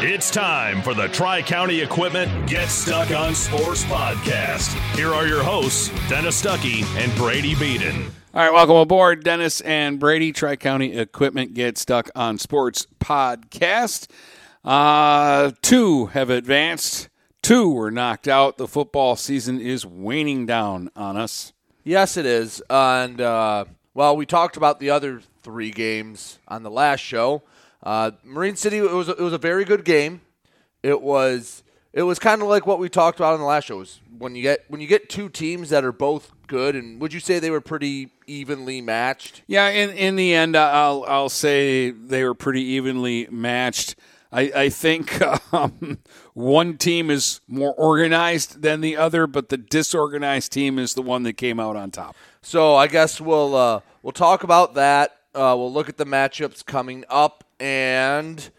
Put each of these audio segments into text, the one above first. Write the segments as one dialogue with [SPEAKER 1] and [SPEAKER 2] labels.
[SPEAKER 1] It's time for the Tri County Equipment Get Stuck on Sports podcast. Here are your hosts, Dennis Stuckey and Brady Beaton.
[SPEAKER 2] All right, welcome aboard, Dennis and Brady. Tri County Equipment Get Stuck on Sports podcast. Uh, two have advanced, two were knocked out. The football season is waning down on us.
[SPEAKER 3] Yes, it is. And, uh, well, we talked about the other three games on the last show. Uh, Marine City, it was, it was a very good game. It was it was kind of like what we talked about in the last show. Was when you get when you get two teams that are both good, and would you say they were pretty evenly matched?
[SPEAKER 2] Yeah, in in the end, I'll I'll say they were pretty evenly matched. I, I think um, one team is more organized than the other, but the disorganized team is the one that came out on top.
[SPEAKER 3] So I guess we'll uh, we'll talk about that. Uh, we'll look at the matchups coming up, and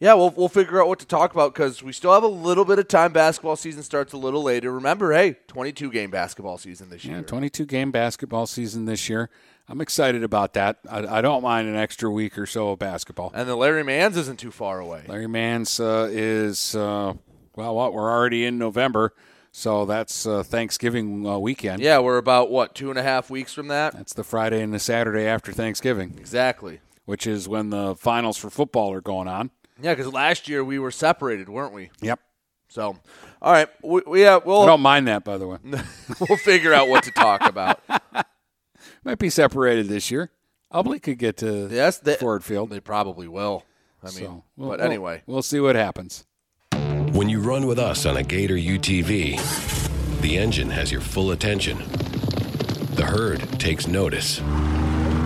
[SPEAKER 3] yeah, we'll we'll figure out what to talk about because we still have a little bit of time. Basketball season starts a little later. Remember, hey, 22 game basketball season this year.
[SPEAKER 2] Yeah, 22 game basketball season this year. I'm excited about that. I, I, don't mind an extra week or so of basketball.
[SPEAKER 3] And the Larry Mans isn't too far away.
[SPEAKER 2] Larry Mans uh, is uh, well, what we're already in November. So that's uh, Thanksgiving uh, weekend.
[SPEAKER 3] Yeah, we're about what two and a half weeks from that.
[SPEAKER 2] That's the Friday and the Saturday after Thanksgiving.
[SPEAKER 3] Exactly.
[SPEAKER 2] Which is when the finals for football are going on.
[SPEAKER 3] Yeah, because last year we were separated, weren't we?
[SPEAKER 2] Yep.
[SPEAKER 3] So, all right, we, we yeah, we'll.
[SPEAKER 2] I don't mind that, by the way.
[SPEAKER 3] we'll figure out what to talk about.
[SPEAKER 2] Might be separated this year. Ubly could get to yes, they, Ford Field.
[SPEAKER 3] They probably will. I mean, so, we'll, but anyway,
[SPEAKER 2] we'll, we'll see what happens.
[SPEAKER 4] When you run with us on a Gator UTV, the engine has your full attention. The herd takes notice,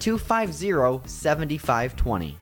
[SPEAKER 5] 250 7520.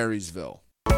[SPEAKER 6] Marysville.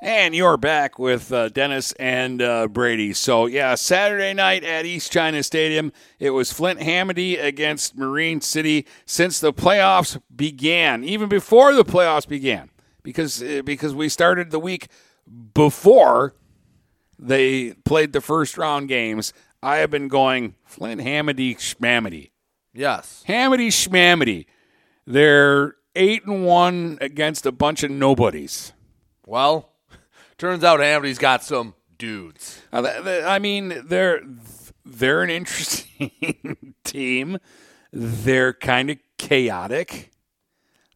[SPEAKER 7] And you're back with uh, Dennis and uh, Brady. So, yeah, Saturday night at East China Stadium, it was Flint Hamady against Marine City since the playoffs began, even before the playoffs began, because uh, because we started the week before they played the first round games. I have been going Flint Hamady Schmamity.
[SPEAKER 3] Yes.
[SPEAKER 7] Hamady Schmamity. They're eight and one against a bunch of nobodies.
[SPEAKER 3] Well, turns out Hamady's got some dudes.
[SPEAKER 7] Uh, I mean, they're they're an interesting team. They're kind of chaotic.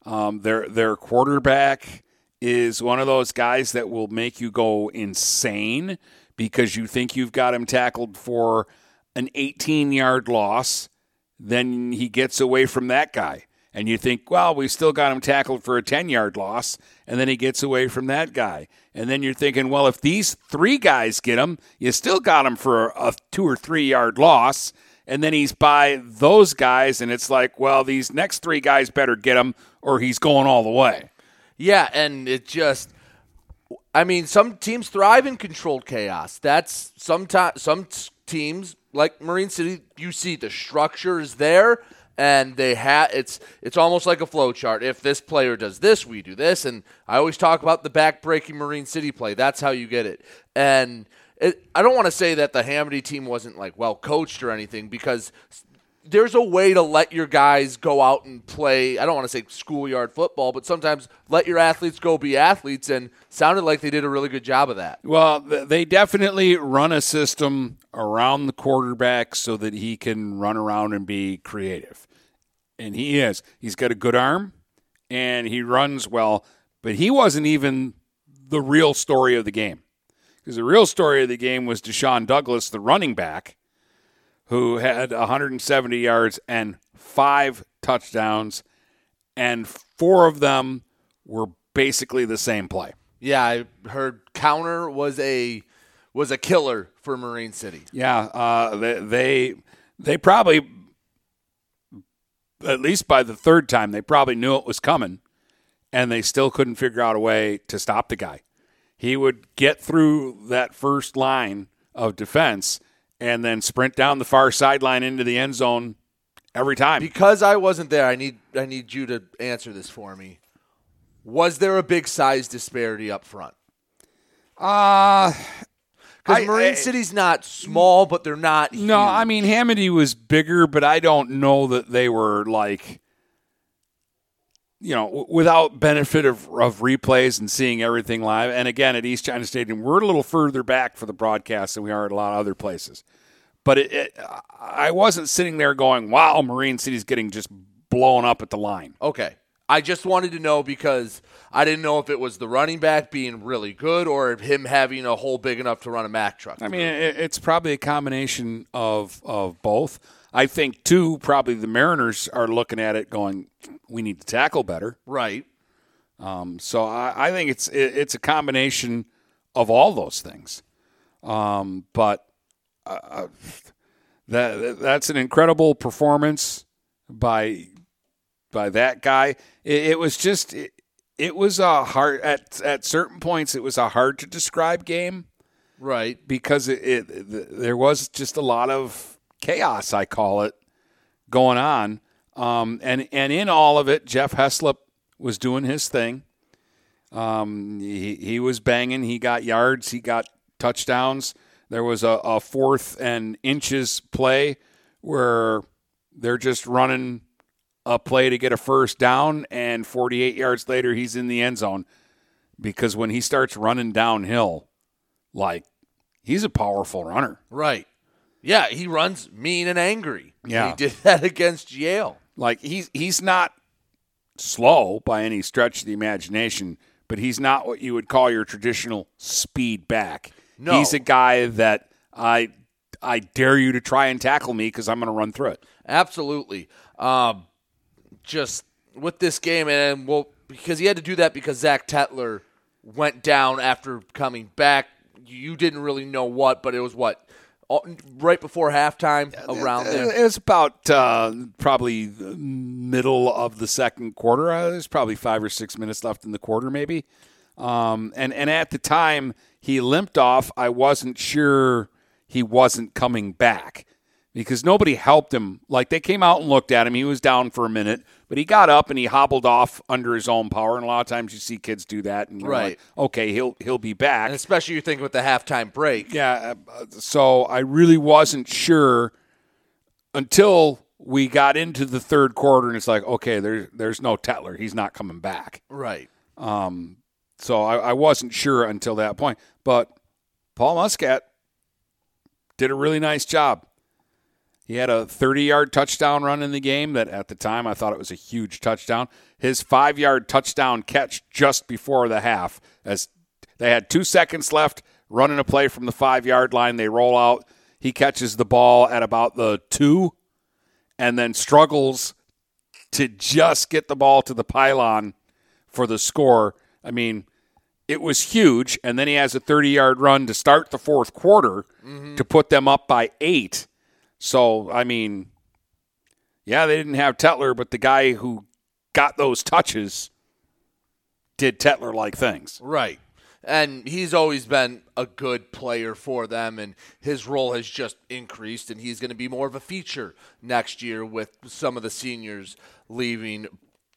[SPEAKER 7] Um, their their quarterback is one of those guys that will make you go insane because you think you've got him tackled for an 18 yard loss. Then he gets away from that guy. And you think, well, we still got him tackled for a 10 yard loss. And then he gets away from that guy. And then you're thinking, well, if these three guys get him, you still got him for a two or three yard loss. And then he's by those guys. And it's like, well, these next three guys better get him or he's going all the way.
[SPEAKER 3] Yeah, and it just I mean, some teams thrive in controlled chaos. That's sometimes some teams like Marine City, you see the structure is there and they have it's it's almost like a flow chart. If this player does this, we do this and I always talk about the back-breaking Marine City play. That's how you get it. And it, I don't want to say that the Hamady team wasn't like well coached or anything because there's a way to let your guys go out and play. I don't want to say schoolyard football, but sometimes let your athletes go be athletes. And sounded like they did a really good job of that.
[SPEAKER 7] Well, they definitely run a system around the quarterback so that he can run around and be creative. And he is. He's got a good arm and he runs well, but he wasn't even the real story of the game. Because the real story of the game was Deshaun Douglas, the running back who had 170 yards and five touchdowns, and four of them were basically the same play.
[SPEAKER 3] Yeah, I heard counter was a was a killer for Marine City.
[SPEAKER 7] Yeah, uh, they, they they probably at least by the third time they probably knew it was coming, and they still couldn't figure out a way to stop the guy. He would get through that first line of defense and then sprint down the far sideline into the end zone every time.
[SPEAKER 3] Because I wasn't there, I need I need you to answer this for me. Was there a big size disparity up front?
[SPEAKER 7] Uh
[SPEAKER 3] because Marine I, City's not small, but they're not.
[SPEAKER 7] No,
[SPEAKER 3] huge.
[SPEAKER 7] I mean Hamady was bigger, but I don't know that they were like, you know, without benefit of, of replays and seeing everything live. And again, at East China Stadium, we're a little further back for the broadcast than we are at a lot of other places. But it, it, I wasn't sitting there going, "Wow, Marine City's getting just blown up at the line."
[SPEAKER 3] Okay, I just wanted to know because I didn't know if it was the running back being really good or him having a hole big enough to run a Mack truck.
[SPEAKER 7] I mean, it's probably a combination of of both. I think too. Probably the Mariners are looking at it, going, "We need to tackle better."
[SPEAKER 3] Right.
[SPEAKER 7] Um, so I, I, think it's it, it's a combination of all those things. Um, but uh, uh that that's an incredible performance by by that guy. It, it was just it, it, was a hard at at certain points. It was a hard to describe game,
[SPEAKER 3] right?
[SPEAKER 7] Because it, it there was just a lot of chaos. I call it going on, um, and and in all of it, Jeff Heslop was doing his thing. Um, he he was banging. He got yards. He got touchdowns. There was a, a fourth and inches play where they're just running a play to get a first down, and 48 yards later, he's in the end zone because when he starts running downhill, like he's a powerful runner.
[SPEAKER 3] Right. Yeah, he runs mean and angry.
[SPEAKER 7] Yeah.
[SPEAKER 3] He did that against Yale.
[SPEAKER 7] Like he's he's not slow by any stretch of the imagination, but he's not what you would call your traditional speed back.
[SPEAKER 3] No.
[SPEAKER 7] He's a guy that I I dare you to try and tackle me because I'm going to run through it.
[SPEAKER 3] Absolutely. Um, just with this game, and well, because he had to do that because Zach Tetler went down after coming back. You didn't really know what, but it was what right before halftime around there.
[SPEAKER 7] It was about uh, probably middle of the second quarter. Uh, there's probably five or six minutes left in the quarter, maybe. Um, and and at the time he limped off, I wasn't sure he wasn't coming back because nobody helped him. Like they came out and looked at him. He was down for a minute, but he got up and he hobbled off under his own power. And a lot of times you see kids do that, and you're
[SPEAKER 3] Right.
[SPEAKER 7] like, okay, he'll he'll be back.
[SPEAKER 3] And especially you think with the halftime break.
[SPEAKER 7] Yeah, uh, so I really wasn't sure until we got into the third quarter, and it's like, okay, there's there's no Tetler, he's not coming back.
[SPEAKER 3] Right.
[SPEAKER 7] Um, so I, I wasn't sure until that point, but Paul Muscat did a really nice job. He had a 30 yard touchdown run in the game that at the time I thought it was a huge touchdown. His five yard touchdown catch just before the half, as they had two seconds left, running a play from the five yard line. They roll out. He catches the ball at about the two and then struggles to just get the ball to the pylon for the score. I mean, it was huge. And then he has a 30 yard run to start the fourth quarter mm-hmm. to put them up by eight. So, I mean, yeah, they didn't have Tetler, but the guy who got those touches did Tetler like things.
[SPEAKER 3] Right. And he's always been a good player for them, and his role has just increased, and he's going to be more of a feature next year with some of the seniors leaving.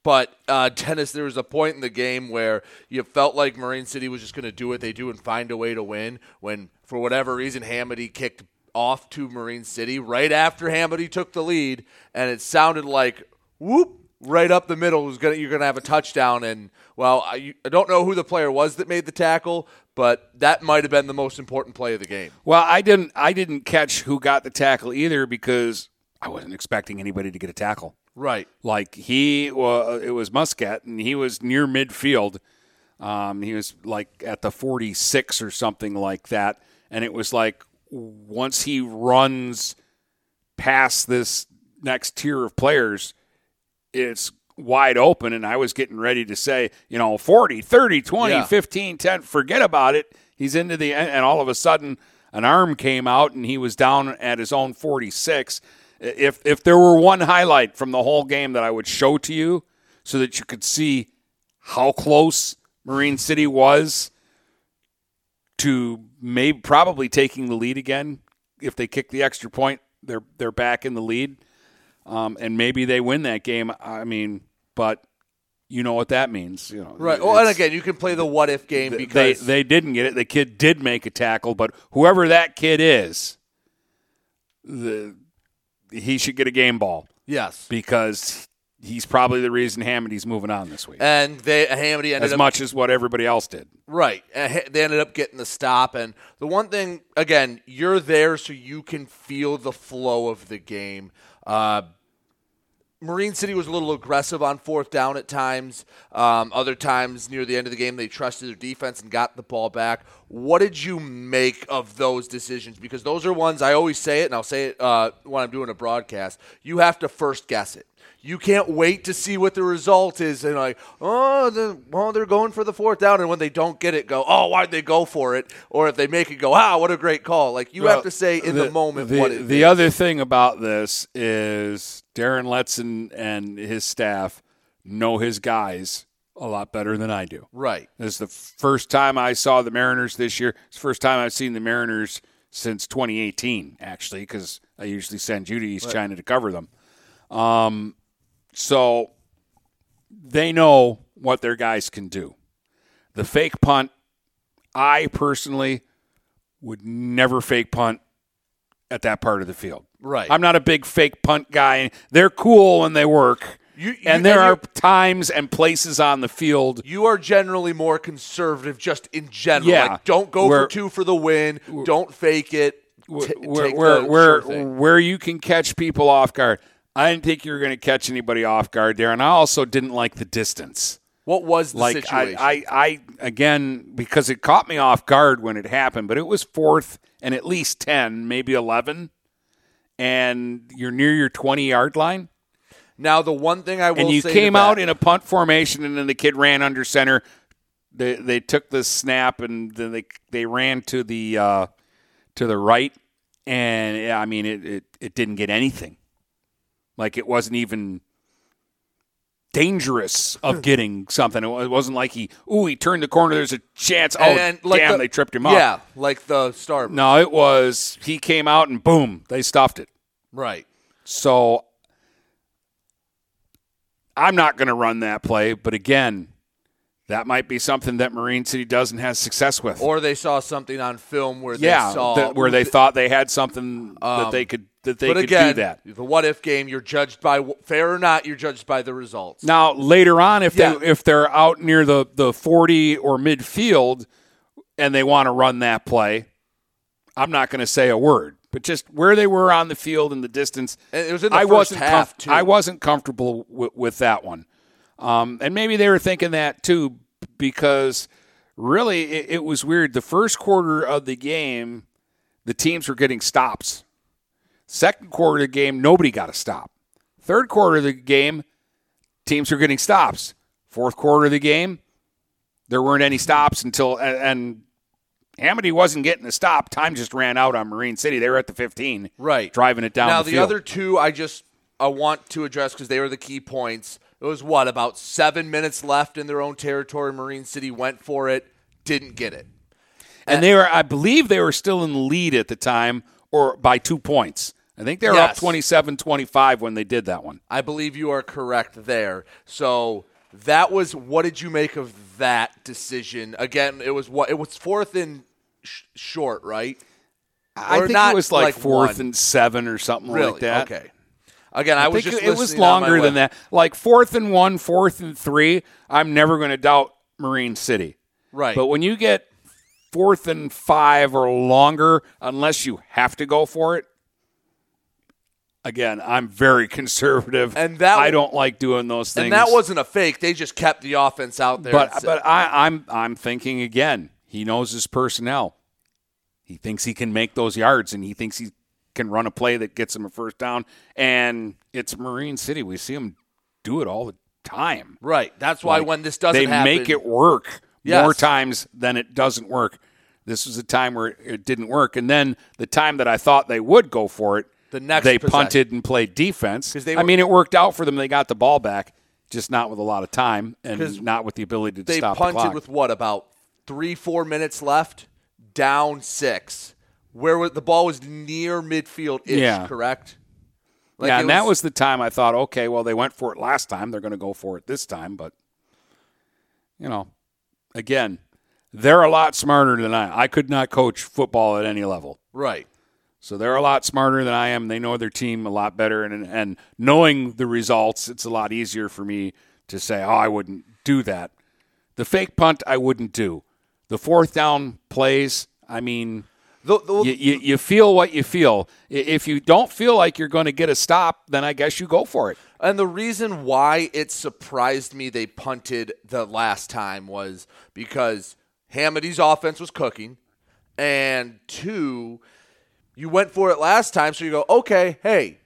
[SPEAKER 3] But, uh, Dennis, there was a point in the game where you felt like Marine City was just going to do what they do and find a way to win when, for whatever reason, Hamady kicked off to Marine City right after Hamady took the lead, and it sounded like, whoop, right up the middle was gonna you're gonna have a touchdown and well I, I don't know who the player was that made the tackle but that might have been the most important play of the game
[SPEAKER 7] Well, I didn't I didn't catch who got the tackle either because I wasn't expecting anybody to get a tackle.
[SPEAKER 3] right
[SPEAKER 7] Like he, well, it was Muscat, and he was near midfield. Um, he was like at the 46 or something like that, and it was like once he runs past this next tier of players, it's wide open. And I was getting ready to say, you know, 40, 30, 20,
[SPEAKER 3] Yeah.
[SPEAKER 7] 15, 10, forget about it. He's into the end, and all of a sudden, an arm came out, and he was down at his own 46. If if there were one highlight from the whole game that I would show to you, so that you could see how close Marine City was to maybe probably taking the lead again, if they kick the extra point, they're they're back in the lead, um, and maybe they win that game. I mean, but you know what that means, you know.
[SPEAKER 3] right well and again you can play the what if game
[SPEAKER 7] they
[SPEAKER 3] because
[SPEAKER 7] they didn't get it. The kid did make a tackle, but whoever that kid is, the he should get a game ball
[SPEAKER 3] yes
[SPEAKER 7] because he's probably the reason Hamady's moving on this week,
[SPEAKER 3] and they Hamady ended
[SPEAKER 7] as
[SPEAKER 3] up
[SPEAKER 7] much as what everybody else did.
[SPEAKER 3] Right. They ended up getting the stop. And the one thing, again, you're there so you can feel the flow of the game. Uh, Marine City was a little aggressive on fourth down at times. Um, other times near the end of the game, they trusted their defense and got the ball back. What did you make of those decisions? Because those are ones I always say it, and I'll say it uh, when I'm doing a broadcast. You have to first guess it. You can't wait to see what the result is and like, oh, the, well, they're going for the fourth down, and when they don't get it, go, oh, why'd they go for it? Or if they make it, go, ah, what a great call! Like you
[SPEAKER 7] Well,
[SPEAKER 3] have to say in the, moment
[SPEAKER 7] The,
[SPEAKER 3] what it
[SPEAKER 7] the
[SPEAKER 3] is.
[SPEAKER 7] other thing about this is Darren Letson and his staff know his guys a lot better than I do.
[SPEAKER 3] right.
[SPEAKER 7] This is the first time I saw the Mariners this year. It's the first time I've seen the Mariners since 2018, actually, because I usually send you to East China to cover them. Um, so they know what their guys can do. The fake punt, I personally would never fake punt at that part of the field.
[SPEAKER 3] Right.
[SPEAKER 7] I'm not a big fake punt guy. They're cool when they work.
[SPEAKER 3] You- you-
[SPEAKER 7] and there
[SPEAKER 3] and
[SPEAKER 7] are times and places on the field.
[SPEAKER 3] You are generally more conservative, just in general.
[SPEAKER 7] Yeah.
[SPEAKER 3] Like, don't go
[SPEAKER 7] Where-
[SPEAKER 3] for two for the win. Don't fake it.
[SPEAKER 7] where
[SPEAKER 3] T-
[SPEAKER 7] where where where,
[SPEAKER 3] sure
[SPEAKER 7] where you can catch people off guard. I didn't think you were going to catch anybody off guard there, and I also didn't like the distance.
[SPEAKER 3] What was the
[SPEAKER 7] like
[SPEAKER 3] situation?
[SPEAKER 7] I, I, I again because it caught me off guard when it happened, but it was fourth and at least ten, maybe eleven, and you're near your twenty yard line,
[SPEAKER 3] now, the one thing I will
[SPEAKER 7] and you came out in a punt formation, and then the kid ran under center. They they took the snap and then they they ran to the uh, to the right, and yeah, I mean it, it it didn't get anything. Like it wasn't even dangerous of getting something. It wasn't like he, ooh, he turned the corner. There's a chance. Oh,
[SPEAKER 3] and, like
[SPEAKER 7] damn,
[SPEAKER 3] the-
[SPEAKER 7] they tripped him up.
[SPEAKER 3] Yeah, like the star.
[SPEAKER 7] No, it was he came out and boom, they stuffed it.
[SPEAKER 3] Right.
[SPEAKER 7] So I'm not going to run that play, but again, that might be something that Marine City doesn't has success with.
[SPEAKER 3] Or they saw something on film where
[SPEAKER 7] yeah,
[SPEAKER 3] they saw
[SPEAKER 7] that- where they thought they had something that
[SPEAKER 3] Um,
[SPEAKER 7] they could that they
[SPEAKER 3] but
[SPEAKER 7] could
[SPEAKER 3] again,
[SPEAKER 7] do that.
[SPEAKER 3] The what if game, you're judged by fair or not. You're judged by the results.
[SPEAKER 7] Now later on, if
[SPEAKER 3] Yeah.
[SPEAKER 7] they if they're out near the the forty or midfield and they want to run that play, I'm not going to say a word. But just where they were on the field and the distance,
[SPEAKER 3] And it was in the
[SPEAKER 7] I
[SPEAKER 3] first
[SPEAKER 7] wasn't
[SPEAKER 3] half, too.
[SPEAKER 7] I wasn't comfortable w- with that one, um, and maybe they were thinking that too because really it, it was weird. The first quarter of the game, the teams were getting stops. Second quarter of the game, nobody got a stop. Third quarter of the game, teams were getting stops. Fourth quarter of the game, there weren't any stops until and, and Hamady wasn't getting a stop. Time just ran out on Marine City. They were at the 15,
[SPEAKER 3] Right.
[SPEAKER 7] driving it down
[SPEAKER 3] now
[SPEAKER 7] the,
[SPEAKER 3] the, other two, I just I want to address because they were the key points. It was what about seven minutes left in their own territory. Marine City went for it, didn't get it.
[SPEAKER 7] and they were, I believe, they were still in the lead at the time, or by two points. I think they were up
[SPEAKER 3] Yes.
[SPEAKER 7] 27-25 when they did that one.
[SPEAKER 3] I believe you are correct there. So that was what did you make of that decision? Again, it was what it was fourth and sh- short, right?
[SPEAKER 7] I
[SPEAKER 3] Or
[SPEAKER 7] think it was like,
[SPEAKER 3] like
[SPEAKER 7] fourth
[SPEAKER 3] one.
[SPEAKER 7] and seven or something
[SPEAKER 3] Really?
[SPEAKER 7] like that.
[SPEAKER 3] Okay. Again, I, was
[SPEAKER 7] think
[SPEAKER 3] just
[SPEAKER 7] it was
[SPEAKER 3] listening on my
[SPEAKER 7] longer than that. Like fourth and one, fourth and three. I'm never going to doubt Marine City.
[SPEAKER 3] Right.
[SPEAKER 7] But when you get fourth and five or longer, unless you have to go for it, again, I'm very conservative,
[SPEAKER 3] And that-
[SPEAKER 7] I don't like doing those things.
[SPEAKER 3] and that wasn't a fake. They just kept the offense out there.
[SPEAKER 7] But but I, I'm I'm thinking again. He knows his personnel. He thinks he can make those yards, and he thinks he can run a play that gets him a first down. And it's Marine City. We see him do it all the time.
[SPEAKER 3] right. That's why
[SPEAKER 7] Like,
[SPEAKER 3] when this doesn't
[SPEAKER 7] they
[SPEAKER 3] happen,
[SPEAKER 7] make it work
[SPEAKER 3] Yes.
[SPEAKER 7] more times than it doesn't work. This was a time where it didn't work, and then the time that I thought they would go for it,
[SPEAKER 3] The next
[SPEAKER 7] they
[SPEAKER 3] possession.
[SPEAKER 7] punted and played defense.
[SPEAKER 3] they
[SPEAKER 7] I mean, it worked out for them. They got the ball back, just not with a lot of time and not with the ability to
[SPEAKER 3] they
[SPEAKER 7] stop the
[SPEAKER 3] punted
[SPEAKER 7] clock.
[SPEAKER 3] with what about three, four minutes left, down six, where the ball was near midfield ish.
[SPEAKER 7] Yeah.
[SPEAKER 3] Correct. Like
[SPEAKER 7] yeah, and that was the time I thought, okay, well, they went for it last time. They're going to go for it this time. But, you know, again, they're a lot smarter than I. I could not coach football at any level.
[SPEAKER 3] right.
[SPEAKER 7] So they're a lot smarter than I am. They know their team a lot better. And, and knowing the results, it's a lot easier for me to say, oh, I wouldn't do that. The fake punt, I wouldn't do. The fourth down plays, I mean,
[SPEAKER 3] The, the,
[SPEAKER 7] you, you, you feel what you feel. If you don't feel like you're going to get a stop, then I guess you go for it.
[SPEAKER 3] And the reason why it surprised me they punted the last time was because Hamady's offense was cooking, and two, you went for it last time, so you go, okay, hey,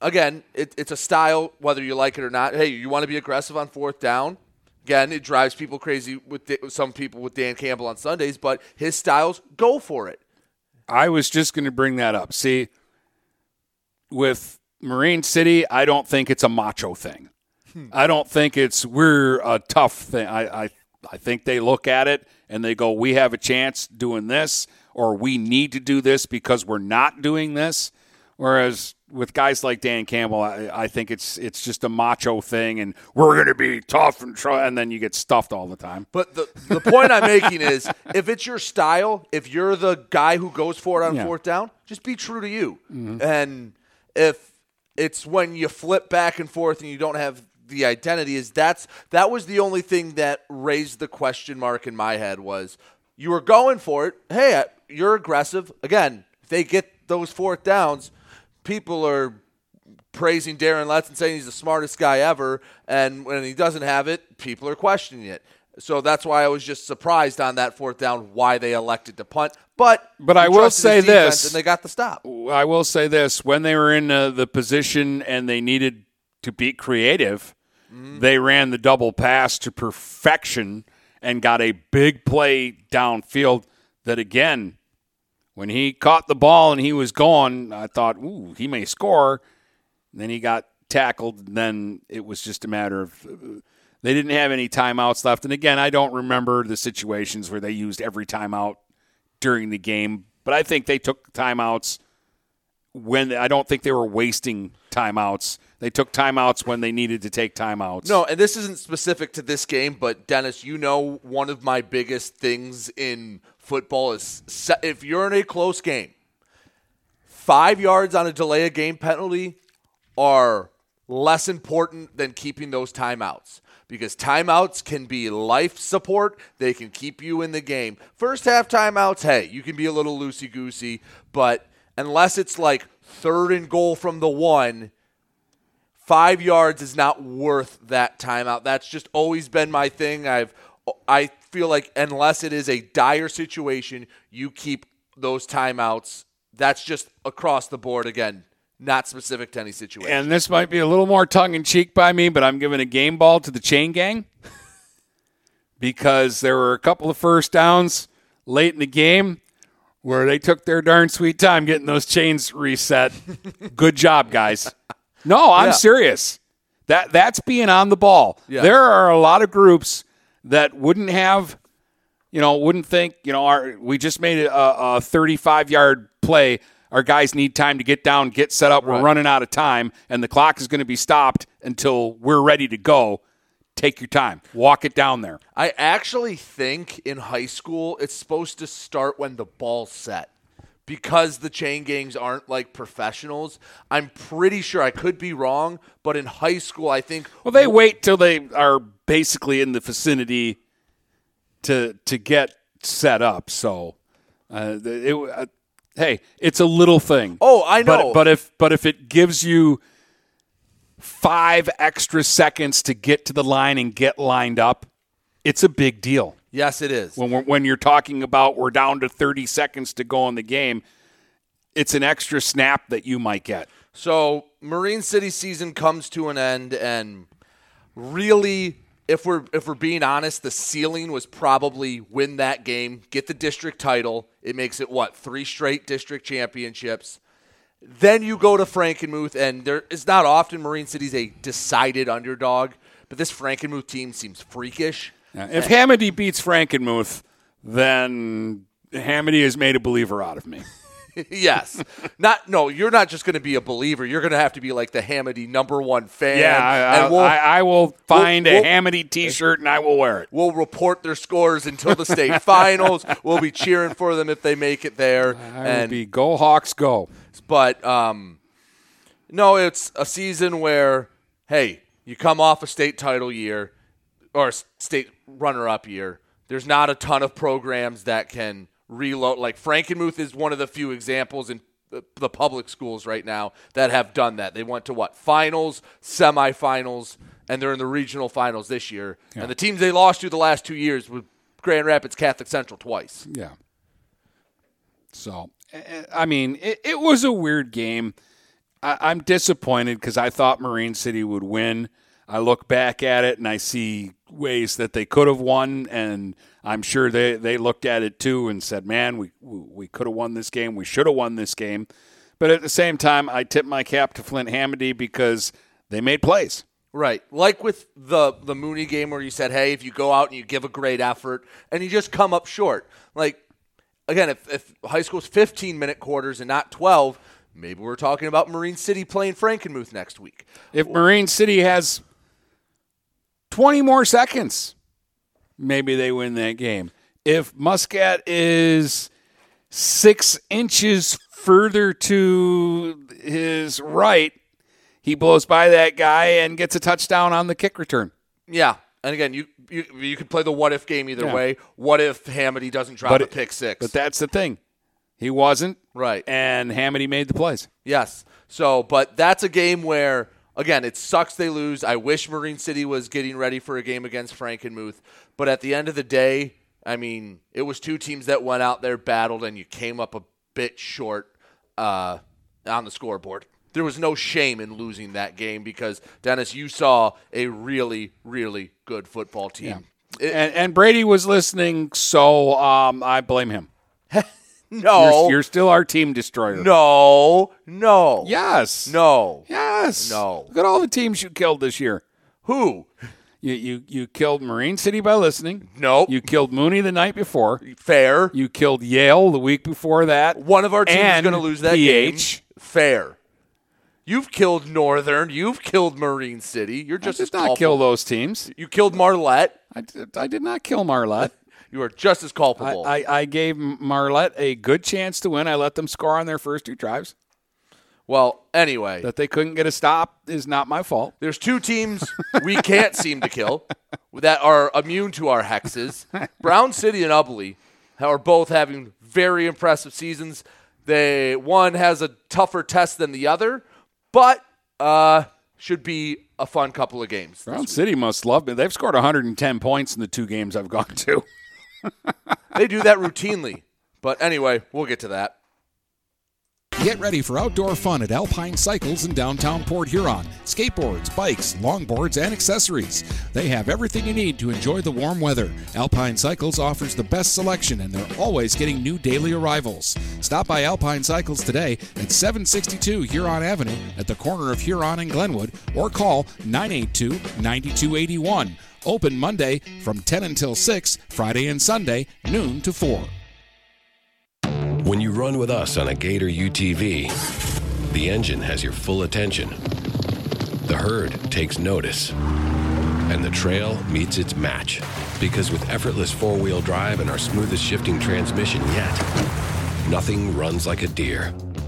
[SPEAKER 3] again, it, it's a style, whether you like it or not. Hey, you want to be aggressive on fourth down? Again, it drives people crazy with the, some people with Dan Campbell on Sundays, but his styles, go for it.
[SPEAKER 7] I was just going to bring that up. See, with Marine City, I don't think it's a macho thing. Hmm. I don't think it's we're a tough thing. I, I I think they look at it and they go, "We have a chance doing this, or we need to do this because we're not doing this." Whereas with guys like Dan Campbell, I, I think it's it's just a macho thing, and we're going to be tough and try, and then you get stuffed all the time.
[SPEAKER 3] But the, the point I'm making is if it's your style, if you're the guy who goes for it on
[SPEAKER 7] Yeah.
[SPEAKER 3] fourth down, just be true to you. Mm-hmm. And if it's when you flip back and forth and you don't have the identity. Is that's that was the only thing that raised the question mark in my head was you were going for it. Hey, you're aggressive. Again, if they get those fourth downs, people are praising Darren Letson saying he's the smartest guy ever. And when he doesn't have it, people are questioning it. So that's why I was just surprised on that fourth down why they elected to punt. But
[SPEAKER 7] But I will say this.
[SPEAKER 3] and they got the stop.
[SPEAKER 7] I will say this: when they were in uh, the position and they needed to be creative, they ran the double pass to perfection and got a big play downfield. That again, when he caught the ball and he was gone, I thought, "Ooh, he may score." then he got tackled. And then it was just a matter of. uh, They didn't have any timeouts left. And again, I don't remember the situations where they used every timeout during the game, but I think they took timeouts when I don't think they were wasting timeouts. They took timeouts when they needed to take timeouts.
[SPEAKER 3] No, and this isn't specific to this game, but Dennis, you know one of my biggest things in football is se- if you're in a close game, five yards on a delay of game penalty are less important than keeping those timeouts because timeouts can be life support. They can keep you in the game. First half timeouts, hey, you can be a little loosey goosey, but unless it's like third and goal from the one, five yards is not worth that timeout. That's just always been my thing. I've I feel like unless it is a dire situation, you keep those timeouts. That's just across the board again, not specific to any situation.
[SPEAKER 7] And this might be a little more tongue in cheek by me, but I'm giving a game ball to the chain gang because there were a couple of first downs late in the game where they took their darn sweet time getting those chains reset. Good job, guys. No, I'm
[SPEAKER 3] Yeah.
[SPEAKER 7] serious. That that's being on the ball.
[SPEAKER 3] Yeah.
[SPEAKER 7] There are a lot of groups that wouldn't have, you know, wouldn't think, you know, our, we just made a, a 35 yard play. Our guys need time to get down, get set up. We're running out of time, and the clock is going to be stopped until we're ready to go. Take your time. Walk it down there.
[SPEAKER 3] I actually think in high school it's supposed to start when the ball's set. Because the chain gangs aren't like professionals, I'm pretty sure I could be wrong, but in high school I think
[SPEAKER 7] Well, they wait till they are basically in the vicinity to to get set up. So, uh, it, uh, hey, it's a little thing.
[SPEAKER 3] Oh, I know.
[SPEAKER 7] But, but if but if it gives you five extra seconds to get to the line and get lined up, it's a big deal.
[SPEAKER 3] Yes it is.
[SPEAKER 7] When we're, when you're talking about we're down to 30 seconds to go in the game, it's an extra snap that you might get.
[SPEAKER 3] So Marine City season comes to an end, and really, if we're if we're being honest, the ceiling was probably win that game, get the district title. It makes it what three straight district championships. Then you go to Frankenmuth, and there is not often Marine City's a decided underdog, but this Frankenmuth team seems freakish.
[SPEAKER 7] If Hamady beats Frankenmuth, then Hamady has made a believer out of me.
[SPEAKER 3] yes, not no. You're not just going to be a believer. You're going to have to be like the Hamady number one fan.
[SPEAKER 7] Yeah, I,
[SPEAKER 3] and we'll,
[SPEAKER 7] I, I will find
[SPEAKER 3] we'll-
[SPEAKER 7] a Hamady T-shirt and I will wear it.
[SPEAKER 3] We'll report their scores until the state finals. We'll be cheering for them if they make it there.
[SPEAKER 7] I
[SPEAKER 3] and
[SPEAKER 7] be go Hawks go.
[SPEAKER 3] but um, no, it's a season where hey, you come off a state title year or a state runner-up year. There's not a ton of programs that can reload. Like Frankenmuth is one of the few examples in the, public schools right now that have done that. They went to what finals, semifinals, and they're in the regional finals this year. And the teams they lost to the last two years were Grand Rapids Catholic Central twice.
[SPEAKER 7] Yeah. So, eh, I mean, it, it was a weird game. I, I'm disappointed because I thought Marine City would win. I look back at it and I see ways that they could have won, and I'm sure they, they looked at it too and said, "Man, we we could have won this game. We should have won this game." But at the same time, I tip my cap to Flint Hamady because they made plays.
[SPEAKER 3] Right. Like with the the Mooney game where you said, "Hey, if you go out and you give a great effort and you just come up short." Like again, if if high school's 15-minute quarters and not 12, maybe we're talking about Marine City playing Frankenmuth next week.
[SPEAKER 7] If Marine City has 20 more seconds, maybe they win that game. If Muscat is six inches further to his right
[SPEAKER 8] he blows by that guy and gets a touchdown on the kick return.
[SPEAKER 3] Yeah. And again, you you, you could play the what if game either
[SPEAKER 8] Yeah.
[SPEAKER 3] way. What if Hamady doesn't drop
[SPEAKER 8] But
[SPEAKER 3] a pick six?
[SPEAKER 8] But that's the thing. He wasn't.
[SPEAKER 3] Right.
[SPEAKER 8] And Hamady made the plays.
[SPEAKER 3] Yes. So, but that's a game where, again, it sucks they lose. I wish Marine City was getting ready for a game against Frankenmuth. But at the end of the day, I mean, it was two teams that went out there, battled, and you came up a bit short uh, on the scoreboard. There was no shame in losing that game because, Dennis, you saw a really, really good football team. It-
[SPEAKER 8] and, and Brady was listening, so um, I blame him.
[SPEAKER 3] no.
[SPEAKER 8] You're, you're still our team destroyer.
[SPEAKER 3] no. No.
[SPEAKER 8] Yes.
[SPEAKER 3] No.
[SPEAKER 8] Yes.
[SPEAKER 3] No.
[SPEAKER 8] Look at all the teams you killed this year.
[SPEAKER 3] Who?
[SPEAKER 8] You you you killed Marine City by listening.
[SPEAKER 3] Nope.
[SPEAKER 8] You killed Mooney the night before.
[SPEAKER 3] Fair.
[SPEAKER 8] You killed Yale the week before that.
[SPEAKER 3] One of our teams is going to lose that
[SPEAKER 8] PH.
[SPEAKER 3] game. Fair. You've killed Northern. You've killed Marine City. You're
[SPEAKER 8] I
[SPEAKER 3] just
[SPEAKER 8] did
[SPEAKER 3] as
[SPEAKER 8] not
[SPEAKER 3] culpable.
[SPEAKER 8] kill those teams.
[SPEAKER 3] You killed Marlette.
[SPEAKER 8] I did, I did not kill Marlette.
[SPEAKER 3] You are just as
[SPEAKER 8] I,
[SPEAKER 3] culpable.
[SPEAKER 8] I, I gave Marlette a good chance to win. I let them score on their first two drives.
[SPEAKER 3] well, anyway,
[SPEAKER 8] That they couldn't get a stop is not my fault.
[SPEAKER 3] there's two teams we can't seem to kill that are immune to our hexes. Brown City and Ubly are both having very impressive seasons. They one has a tougher test than the other, but uh, should be a fun couple of games.
[SPEAKER 8] Brown City must love me. They've scored 110 points in the two games I've gone to.
[SPEAKER 3] They do that routinely. But anyway, we'll get to that.
[SPEAKER 7] Get ready for outdoor fun at Alpine Cycles in downtown Port Huron. Skateboards, bikes, longboards, and accessories. They have everything you need to enjoy the warm weather. Alpine Cycles offers the best selection and they're always getting new daily arrivals. Stop by Alpine Cycles today at 762 Huron Avenue at the corner of Huron and Glenwood or call 982 9281. Open Monday from 10 until 6, Friday and Sunday, noon to 4.
[SPEAKER 4] When you run with us on a Gator UTV, the engine has your full attention. The herd takes notice. And the trail meets its match. Because with effortless four wheel drive and our smoothest shifting transmission yet, nothing runs like a deer.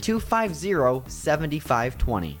[SPEAKER 5] 250 7520.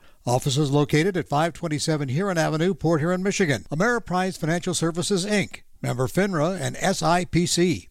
[SPEAKER 9] Office is located at 527 Huron Avenue, Port Huron, Michigan. Ameriprise Financial Services, Inc., member FINRA and SIPC.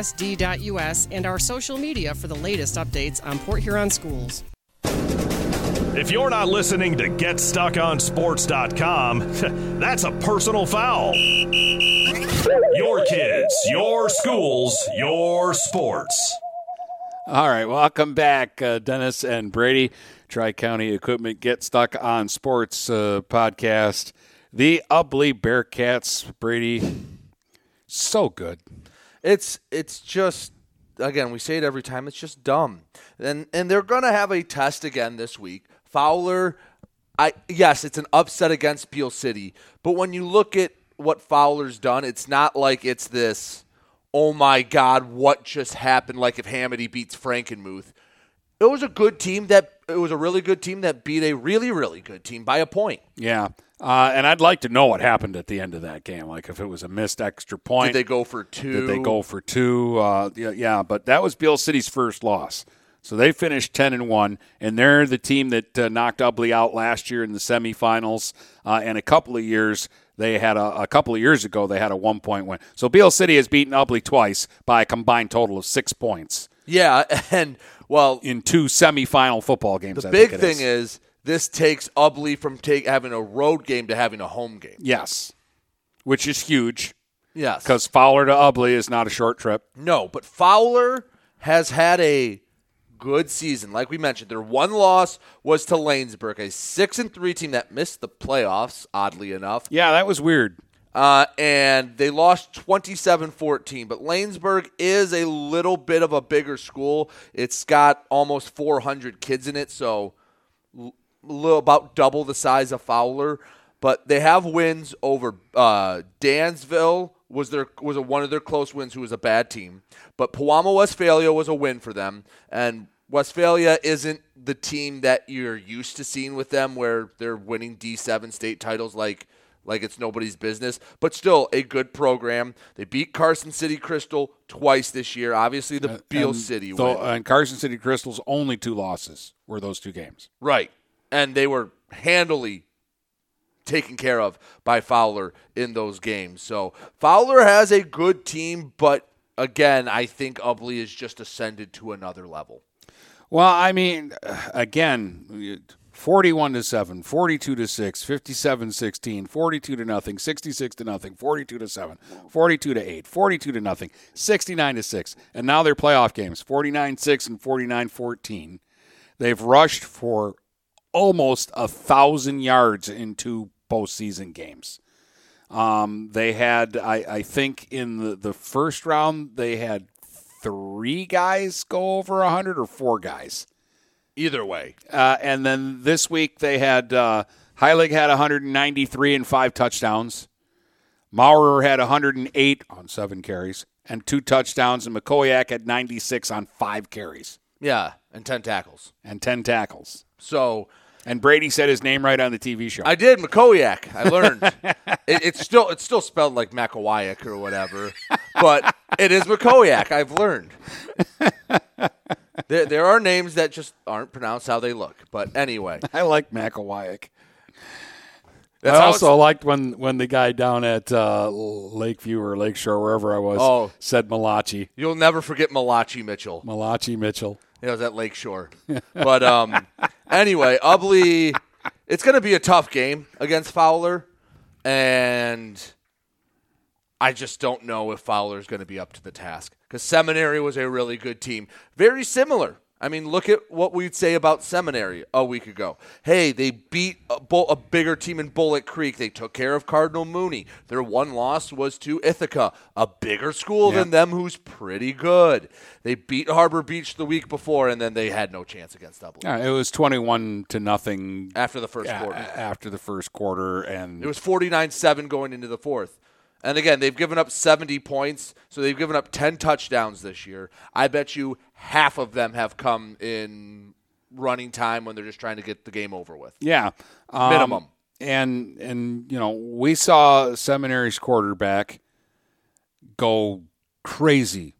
[SPEAKER 10] www.phasd.us and our social media for the latest updates on Port Huron schools.
[SPEAKER 1] If you're not listening to GetStuckOnSports.com, that's a personal foul. Your kids, your schools, your sports.
[SPEAKER 7] All right, welcome back, uh, Dennis and Brady. Tri County Equipment Get Stuck on Sports uh, podcast. The Ubly Bearcats, Brady. So good.
[SPEAKER 3] It's it's just again we say it every time. It's just dumb, and and they're gonna have a test again this week. Fowler, I yes, it's an upset against Beal City, but when you look at what Fowler's done, it's not like it's this. Oh my God, what just happened? Like if Hamady beats Frankenmuth, it was a good team that it was a really good team that beat a really really good team by a point.
[SPEAKER 7] Yeah. Uh, and I'd like to know what happened at the end of that game. Like if it was a missed extra point.
[SPEAKER 3] Did they go for two?
[SPEAKER 7] Did they go for two? Uh, yeah, yeah, but that was Beal City's first loss. So they finished ten and one, and they're the team that uh, knocked Ubly out last year in the semifinals. Uh, and a couple of years they had a, a, couple of years ago they had a one point win. So Beal City has beaten Ubly twice by a combined total of six points.
[SPEAKER 3] Yeah, and well,
[SPEAKER 7] in two semifinal football games.
[SPEAKER 3] The
[SPEAKER 7] I
[SPEAKER 3] big thing is. is this takes Ubly from take, having a road game to having a home game.
[SPEAKER 7] Yes, which is huge.
[SPEAKER 3] Yes,
[SPEAKER 7] because Fowler to Ubly is not a short trip.
[SPEAKER 3] No, but Fowler has had a good season. Like we mentioned, their one loss was to Laingsburg, a six and three team that missed the playoffs. Oddly enough,
[SPEAKER 7] yeah, that was weird.
[SPEAKER 3] Uh, and they lost 27-14 but laingsburg is a little bit of a bigger school it's got almost 400 kids in it so little about double the size of Fowler, but they have wins over uh, Dansville was their was a, one of their close wins who was a bad team, but Pewamo Westphalia was a win for them and Westphalia isn't the team that you're used to seeing with them where they're winning D7 state titles like like it's nobody's business, but still a good program. They beat Carson City Crystal twice this year. Obviously, the uh, Beal City
[SPEAKER 7] win.
[SPEAKER 3] Uh,
[SPEAKER 7] and Carson City Crystal's only two losses were those two games.
[SPEAKER 3] Right and they were handily taken care of by Fowler in those games. So Fowler has a good team, but again, I think Ubly is just ascended to another level.
[SPEAKER 7] Well, I mean, again, 41 to 7, 42 to 6, 57 16, 42 to nothing, 66 to nothing, 42 to 7, 42 to 8, 42 to nothing, 69 to 6. And now their playoff games, 49 6 and 49 14. They've rushed for almost a thousand yards in two postseason games. Um, they had, I, I think, in the, the first round, they had three guys go over 100 or four guys.
[SPEAKER 3] Either way.
[SPEAKER 7] Uh, and then this week they had uh, Heilig had 193 and five touchdowns. Maurer had 108 on seven carries and two touchdowns, and McCoyak had 96 on five carries.
[SPEAKER 3] Yeah, and 10 tackles.
[SPEAKER 7] And 10 tackles.
[SPEAKER 3] So
[SPEAKER 7] and Brady said his name right on the TV show.
[SPEAKER 3] I did, McCoyak. I learned. it, it's still it's still spelled like McCoyak or whatever, but it is McCoyak. I've learned. there, there are names that just aren't pronounced how they look. But anyway,
[SPEAKER 7] I like McCoyak. I also liked when, when the guy down at uh, Lakeview or Lakeshore, wherever I was,
[SPEAKER 3] oh,
[SPEAKER 7] said Malachi.
[SPEAKER 3] You'll never forget Malachi Mitchell.
[SPEAKER 7] Malachi Mitchell.
[SPEAKER 3] It was at Lakeshore. but um, anyway, Ubly, it's going to be a tough game against Fowler, and I just don't know if Fowler is going to be up to the task because Seminary was a really good team, very similar I mean, look at what we'd say about Seminary a week ago. Hey, they beat a, Bull, a bigger team in Bullock Creek. They took care of Cardinal Mooney. Their one loss was to Ithaca, a bigger school
[SPEAKER 7] Yeah.
[SPEAKER 3] than them who's pretty good. They beat Harbor Beach the week before, and then they had no chance against Ubly
[SPEAKER 7] Yeah, it was twenty-one to nothing
[SPEAKER 3] after the first
[SPEAKER 7] a-
[SPEAKER 3] quarter.
[SPEAKER 7] After the first quarter, and
[SPEAKER 3] It was 49 7 going into the fourth. And again, they've given up 70 points, so they've given up 10 touchdowns this year. I bet you half of them have come in running time when they're just trying to get the game over with.
[SPEAKER 7] Yeah, um,
[SPEAKER 3] Minimum.
[SPEAKER 7] And and you know we saw seminary's quarterback go crazy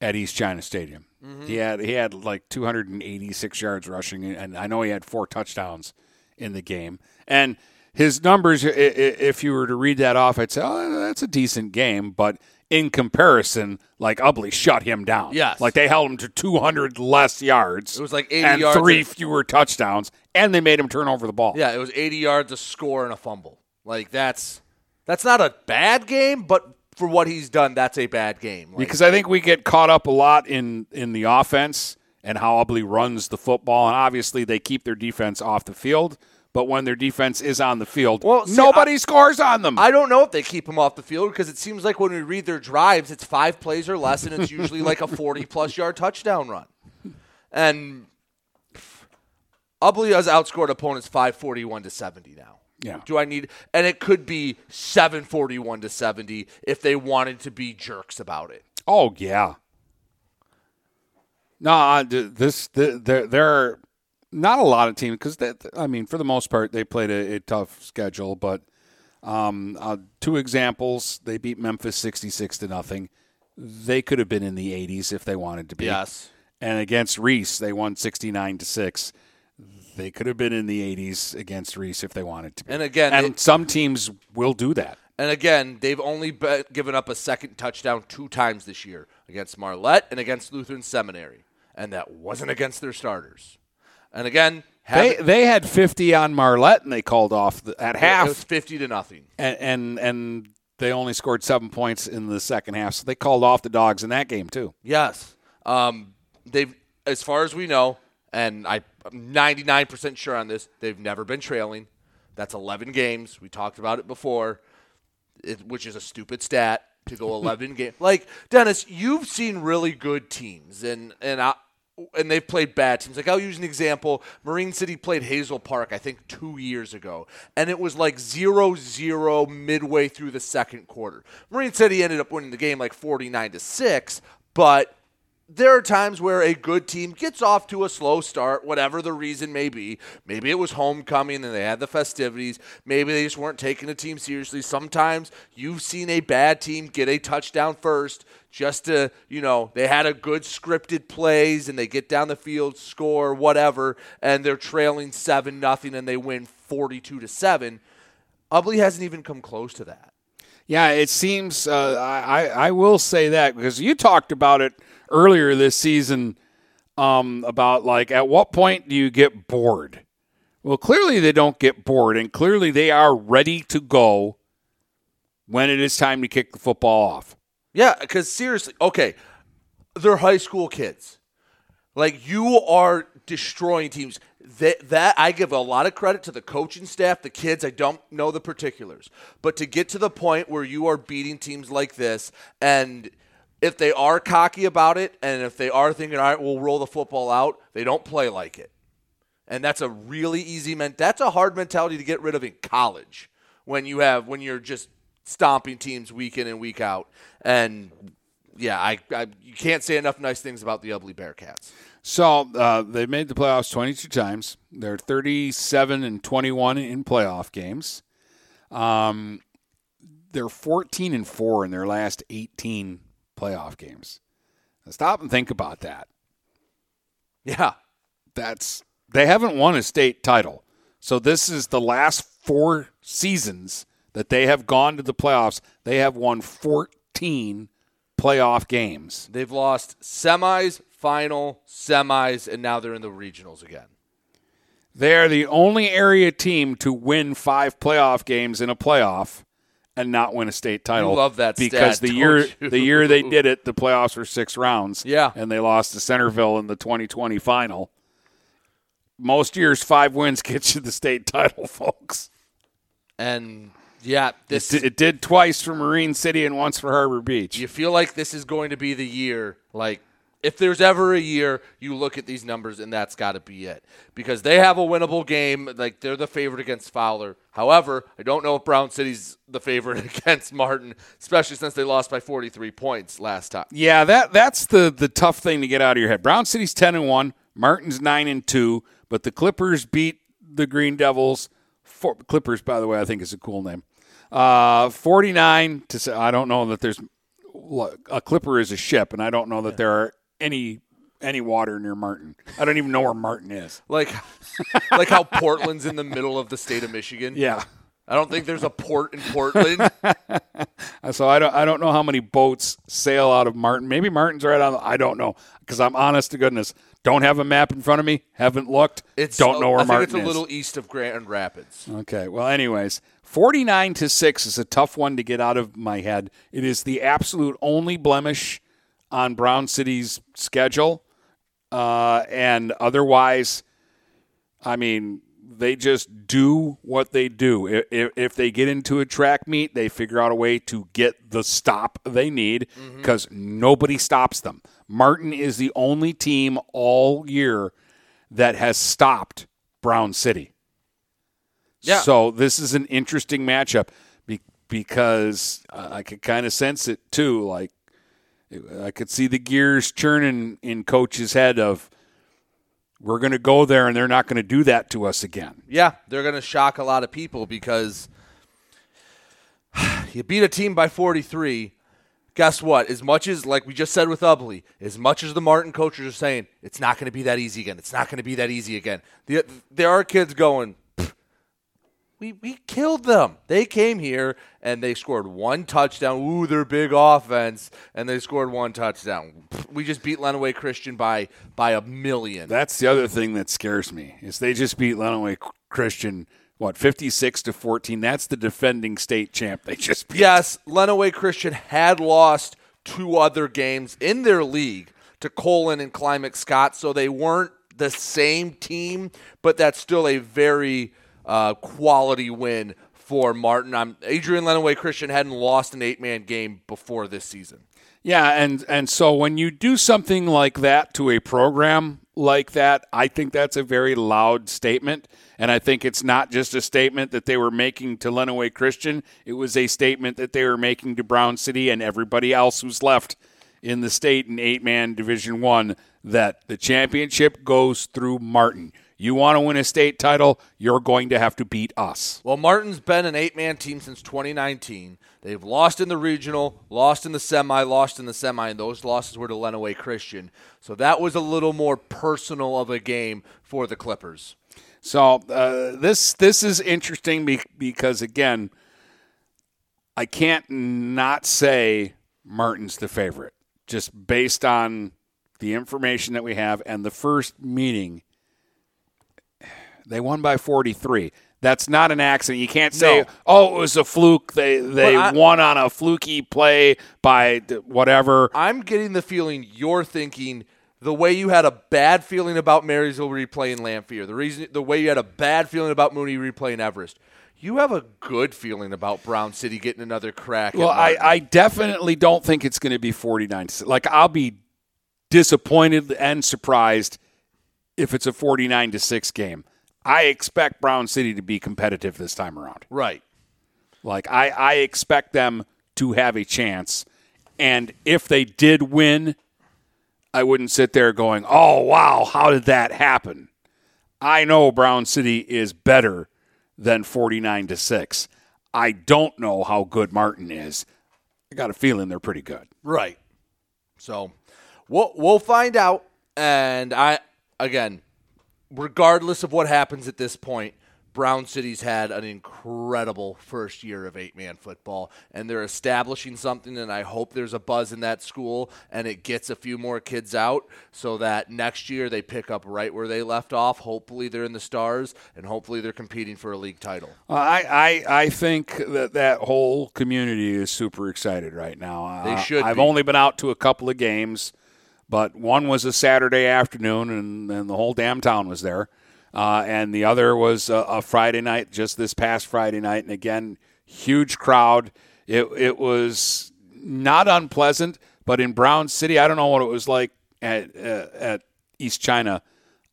[SPEAKER 7] at East China Stadium.
[SPEAKER 3] Mhm.
[SPEAKER 7] He had he had like 286 yards rushing, and I know he had four touchdowns in the game. And his numbers, if you were to read that off, I'd say, oh, that's a decent game, but. In comparison, like Ubly shut him down.
[SPEAKER 3] Yes.
[SPEAKER 7] like they held him to 200 less yards.
[SPEAKER 3] It was like 80
[SPEAKER 7] and
[SPEAKER 3] yards
[SPEAKER 7] three fewer touchdowns, and they made him turn over the ball.
[SPEAKER 3] Yeah, it was 80 yards, a score, and a fumble. Like, that's that's not a bad game, but for what he's done, that's a bad game. Like,
[SPEAKER 7] because I think we get caught up a lot in in the offense and how Ubly runs the football, and obviously they keep their defense off the field. But when their defense is on the field,
[SPEAKER 3] see,
[SPEAKER 7] nobody
[SPEAKER 3] I-
[SPEAKER 7] scores on them.
[SPEAKER 3] I don't know if they keep them off the field because it seems like when we read their drives, it's five plays or less, and it's usually like a 40 plus yard touchdown run. And Ubly has outscored opponents 541 to 70 now.
[SPEAKER 7] Yeah.
[SPEAKER 3] Do I need and it could be 741 to 70 if they wanted to be jerks about it.
[SPEAKER 7] Oh yeah. No, this th- there there are not a lot of teams because I mean for the most part they played a, a tough schedule, but um, uh, two examples: they beat Memphis sixty-six to nothing. They could have been in the eighties if they wanted to be.
[SPEAKER 3] Yes.
[SPEAKER 7] And against Reese, they won sixty-nine to six. They could have been in the eighties against Reese if they wanted to be.
[SPEAKER 3] And again,
[SPEAKER 7] and
[SPEAKER 3] they-
[SPEAKER 7] some teams will do that.
[SPEAKER 3] And again, they've only be- given up a second touchdown two times this year against Marlette and against Lutheran Seminary, and that wasn't against their starters. And again,
[SPEAKER 7] They they had fifty on Marlette and they called off the, at half.
[SPEAKER 3] It was fifty to nothing.
[SPEAKER 7] and and and they only scored seven points in the second half, so they called off the dogs in that game too.
[SPEAKER 3] Yes. Um, they've, as far as we know, and I, I'm 99% sure on this, they've never been trailing. That's 11 games. We talked about it before, it, which is a stupid stat to go 11 games. Like Dennis, you've seen really good teams, and and I, and they've played bad teams. Like I'll use an example. Marine City played Hazel Park, I think, two years ago, and it was like 0-0 midway through the second quarter. Marine City ended up winning the game like 49 to six, but there are times where a good team gets off to a slow start, whatever the reason may be. Maybe it was homecoming and they had the festivities. Maybe they just weren't taking the team seriously. Sometimes you've seen a bad team get a touchdown first just to, you know, they had a good scripted plays and they get down the field, score, whatever, and they're trailing 7 nothing and they win 42 to 7. Ubly hasn't even come close to that.
[SPEAKER 7] Yeah, it seems. Uh, I I will say that because you talked about it earlier this season um, about like at what point do you get bored? Well, clearly they don't get bored, and clearly they are ready to go when it is time to kick the football off.
[SPEAKER 3] Yeah, because seriously, okay, they're high school kids. Like you are destroying teams. That that I give a lot of credit to the coaching staff, the kids. I don't know the particulars, but to get to the point where you are beating teams like this, and if they are cocky about it, and if they are thinking, all right, we'll roll the football out, they don't play like it. And that's a really easy men. That's a hard mentality to get rid of in college when you have when you're just stomping teams week in and week out. And yeah, I, I you can't say enough nice things about the Ubly Bearcats.
[SPEAKER 7] So uh, they made the playoffs 22 times. They're 37 and 21 in playoff games. Um, they're 14 and four in their last 18 playoff games. Now stop and think about that.
[SPEAKER 3] Yeah,
[SPEAKER 7] that's they haven't won a state title. So this is the last four seasons that they have gone to the playoffs. They have won 14 playoff games.
[SPEAKER 3] They've lost semis, final, semis, and now they're in the regionals again.
[SPEAKER 7] They are the only area team to win five playoff games in a playoff and not win a state title.
[SPEAKER 3] You love that
[SPEAKER 7] because
[SPEAKER 3] stat,
[SPEAKER 7] the year
[SPEAKER 3] you?
[SPEAKER 7] the year they did it, the playoffs were six rounds.
[SPEAKER 3] Yeah.
[SPEAKER 7] and they lost to Centerville in the 2020 final. Most years, five wins gets you the state title, folks.
[SPEAKER 3] And yeah, this
[SPEAKER 7] It, it did twice for Marine City and once for Harbor Beach.
[SPEAKER 3] you feel like this is going to be the year like if there's ever a year you look at these numbers and that's got to be it because they have a winnable game like they're the favorite against Fowler. However, I don't know if Brown City's the favorite against Martin, especially since they lost by 43 points last time.
[SPEAKER 7] Yeah, that that's the the tough thing to get out of your head. Brown City's ten and one, Martin's nine and two, but the Clippers beat the Green Devils. For, Clippers, by the way, I think is a cool name. Uh, Forty nine to say, I don't know that there's a Clipper is a ship, and I don't know that there are any any water near Martin. I don't even know where Martin is.
[SPEAKER 3] Like like how Portland's in the middle of the state of Michigan.
[SPEAKER 7] Yeah.
[SPEAKER 3] I don't think there's a port in Portland.
[SPEAKER 7] So I don't I don't know how many boats sail out of Martin. Maybe Martin's right on. I don't know because I'm honest to goodness. Don't have a map in front of me. Haven't looked.
[SPEAKER 3] It's
[SPEAKER 7] don't know where
[SPEAKER 3] I think
[SPEAKER 7] Martin
[SPEAKER 3] it's a
[SPEAKER 7] is.
[SPEAKER 3] little east of Grand Rapids.
[SPEAKER 7] Okay. Well, anyways, 49 to 6 is a tough one to get out of my head. It is the absolute only blemish on Brown City's schedule. Uh, and otherwise, I mean, they just do what they do. If, if they get into a track meet, they figure out a way to get the stop they need because nobody stops them. Martin is the only team all year that has stopped Brown City.
[SPEAKER 3] Yeah.
[SPEAKER 7] So this is an interesting matchup be- because I could kind of sense it too. Like I could see the gears churning in coach's head of we're going to go there and they're not going to do that to us again.
[SPEAKER 3] Yeah, they're going to shock a lot of people because you beat a team by 43. Guess what? As much as, like we just said with Ubly, as much as the Martin coaches are saying, it's not going to be that easy again. It's not going to be that easy again. The, there are kids going, "Pfft, we, we killed them. They came here and they scored one touchdown. Ooh, their big offense, and they scored one touchdown. We just beat Lenawee Christian by by a million.
[SPEAKER 7] That's the other thing that scares me is they just beat Lenawee Christian what 56 to 14. That's the defending state champ. They just beat.
[SPEAKER 3] Yes, Lenawee Christian had lost two other games in their league to Colon and Climax Scott, so they weren't the same team, but that's still a very uh, quality win for Martin. I'm, Adrian Lenawee Christian hadn't lost an eight man game before this season.
[SPEAKER 7] Yeah, and and so when you do something like that to a program like that, I think that's a very loud statement. And I think it's not just a statement that they were making to Lenawee Christian. It was a statement that they were making to Brown City and everybody else who's left in the state in eight man Division One that the championship goes through Martin. You want to win a state title, you're going to have to beat us.
[SPEAKER 3] Well, Martin's been an eight man team since 2019. They've lost in the regional, lost in the semi, lost in the semi, and those losses were to Lenawee Christian. So that was a little more personal of a game for the Clippers.
[SPEAKER 7] So uh, this this is interesting because again, I can't not say Martin's the favorite just based on the information that we have and the first meeting. They won by forty three. That's not an accident. You can't say,
[SPEAKER 3] No.
[SPEAKER 7] "Oh, it was a fluke." They they
[SPEAKER 3] I-
[SPEAKER 7] won on a fluky play by whatever.
[SPEAKER 3] I'm getting the feeling you're thinking the way you had a bad feeling about Marysville replaying Lamphere, the reason the way you had a bad feeling about Mooney replaying Everest. You have a good feeling about Brown City getting another crack.
[SPEAKER 7] Well, I, I definitely don't think it's going to be 49. Like, I'll be disappointed and surprised if it's a 49 to 6 game. I expect Brown City to be competitive this time around.
[SPEAKER 3] right.
[SPEAKER 7] Like, I, I expect them to have a chance. And if they did win, I wouldn't sit there going, oh, wow, how did that happen? I know Brown City is better than 49 to 6. I don't know how good Martin is. I got a feeling they're pretty good.
[SPEAKER 3] Right. So we'll we'll find out. And I again, regardless of what happens at this point, Brown City's had an incredible first year of eight man football, and they're establishing something. And I hope there's a buzz in that school and it gets a few more kids out so that next year they pick up right where they left off. Hopefully, they're in the stars, and hopefully, they're competing for a league title.
[SPEAKER 7] I, I I think that that whole community is super excited right now.
[SPEAKER 3] They
[SPEAKER 7] Uh,
[SPEAKER 3] should
[SPEAKER 7] I've
[SPEAKER 3] be.
[SPEAKER 7] only been out to a couple of games, but one was a Saturday afternoon, and, and the whole damn town was there. Uh, and the other was a, a Friday night, just this past Friday night, and again, huge crowd. It it was not unpleasant, but in Brown City, I don't know what it was like at uh, at East China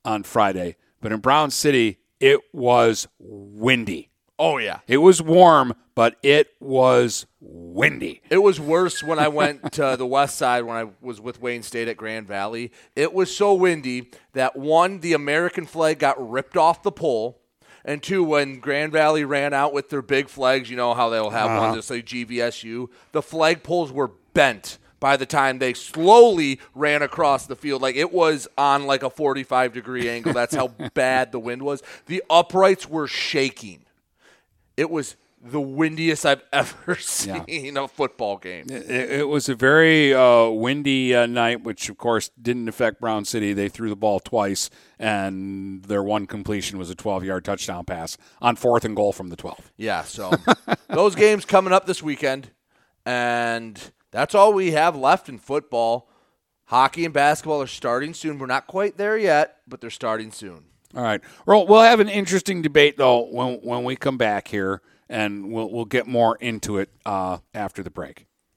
[SPEAKER 7] on Friday, but in Brown City, it was windy.
[SPEAKER 3] Oh yeah,
[SPEAKER 7] It was warm, but it was windy.
[SPEAKER 3] It was worse when I went to the west side when I was with Wayne State at Grand Valley. It was so windy that one, the American flag got ripped off the pole. And two, when Grand Valley ran out with their big flags, you know how they'll have
[SPEAKER 7] Uh-huh.
[SPEAKER 3] one that say GVSU, the flag poles were bent by the time they slowly ran across the field. Like it was on like a 45 degree angle. That's how bad the wind was. The uprights were shaking. It was the windiest I've ever seen a football game.
[SPEAKER 7] It, it was a very uh, windy uh, night, which of course didn't affect Brown City. They threw the ball twice, and their one completion was a 12-yard touchdown pass on fourth and goal from the 12.
[SPEAKER 3] Yeah, so those games coming up this weekend, and that's all we have left in football. Hockey and basketball are starting soon. We're not quite there yet, but they're starting soon.
[SPEAKER 7] All right. Well, we'll have an interesting debate though when when we come back here, and we'll we'll get more into it uh, after the break.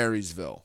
[SPEAKER 6] Marysville.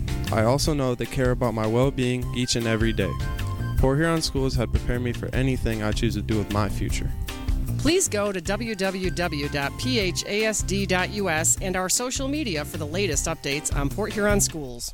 [SPEAKER 11] I also know they care about my well being each and every day. Port Huron Schools had prepared me for anything I choose to do with my future.
[SPEAKER 10] Please go to www.phasd.us and our social media for the latest updates on Port Huron schools.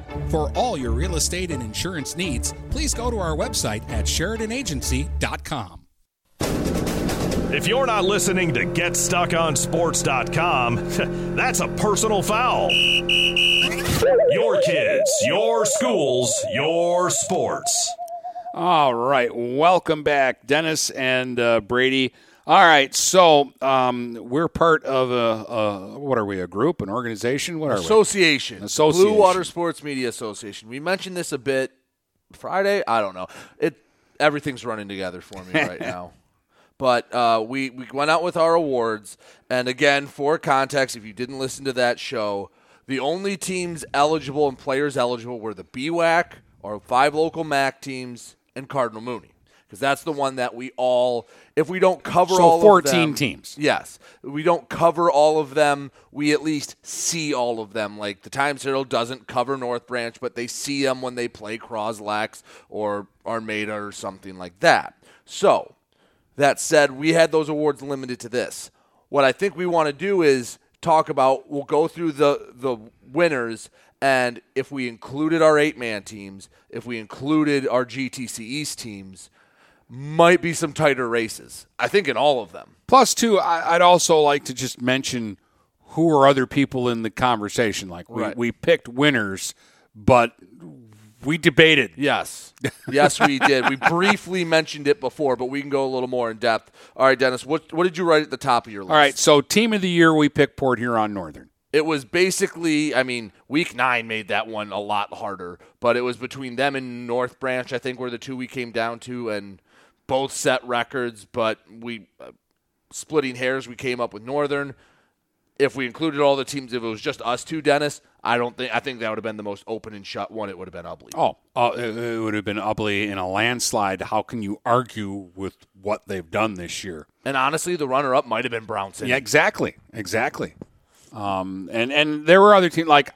[SPEAKER 12] For all your real estate and insurance needs, please go to our website at SheridanAgency.com.
[SPEAKER 1] If you're not listening to GetStuckOnSports.com, that's a personal foul. Your kids, your schools, your sports.
[SPEAKER 7] All right, welcome back, Dennis and uh, Brady. All right, so um, we're part of a, a what are we? A group, an organization? What are
[SPEAKER 3] Association.
[SPEAKER 7] we? Association.
[SPEAKER 3] Blue Water Sports Media Association. We mentioned this a bit Friday. I don't know. It everything's running together for me right now. But uh, we we went out with our awards, and again, for context, if you didn't listen to that show, the only teams eligible and players eligible were the BWAC, our five local MAC teams, and Cardinal Mooney. Because that's the one that we all, if we don't cover
[SPEAKER 7] So
[SPEAKER 3] all of
[SPEAKER 7] 14
[SPEAKER 3] them-
[SPEAKER 7] teams.
[SPEAKER 3] Yes. We don't cover all of them. We at least see all of them. Like the Times Herald doesn't cover North Branch, but they see them when they play Croslex or Armada or something like that. So, that said, we had those awards limited to this. What I think we want to do is talk about we'll go through the the winners and if we included our eight man teams, if we included our GTC East teams, might be some tighter races. I think in all of them.
[SPEAKER 7] Plus, two, I, I'd also like to just mention who are other people in the conversation. Like we,
[SPEAKER 3] Right.
[SPEAKER 7] we picked winners, but we debated.
[SPEAKER 3] Yes. Yes, we did. We briefly mentioned it before, but we can go a little more in depth. All right, Dennis, what what did you write at the top of your list?
[SPEAKER 7] All right, so team of the year, we picked Port Huron Northern.
[SPEAKER 3] It was basically, I mean, week nine made that one a lot harder, but it was between them and North Branch, I think, were the two we came down to, and both set records, but we, uh, splitting hairs, we came up with Northern. If we included all the teams, if it was just us two, Dennis, I don't think, I think that would have been the most open and shut one. It would have been Ubly.
[SPEAKER 7] Oh, uh, it, it would have been Ubly in a landslide. How can you argue with what they've done this year?
[SPEAKER 3] And honestly, the runner up might have been Brownson.
[SPEAKER 7] Yeah, exactly, exactly. Um, and and there were other teams like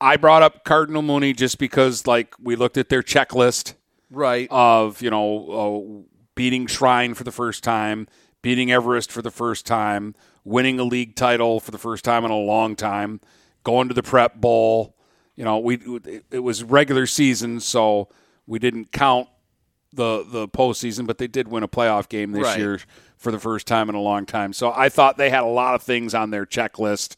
[SPEAKER 7] I brought up Cardinal Mooney just because like we looked at their checklist,
[SPEAKER 3] right?
[SPEAKER 7] Of you know uh, beating Shrine for the first time, beating Everest for the first time, winning a league title for the first time in a long time, going to the Prep Bowl. You know, we it was regular season, so we didn't count the the postseason, but they did win a playoff game this
[SPEAKER 3] Right.
[SPEAKER 7] year for the first time in a long time. So I thought they had a lot of things on their checklist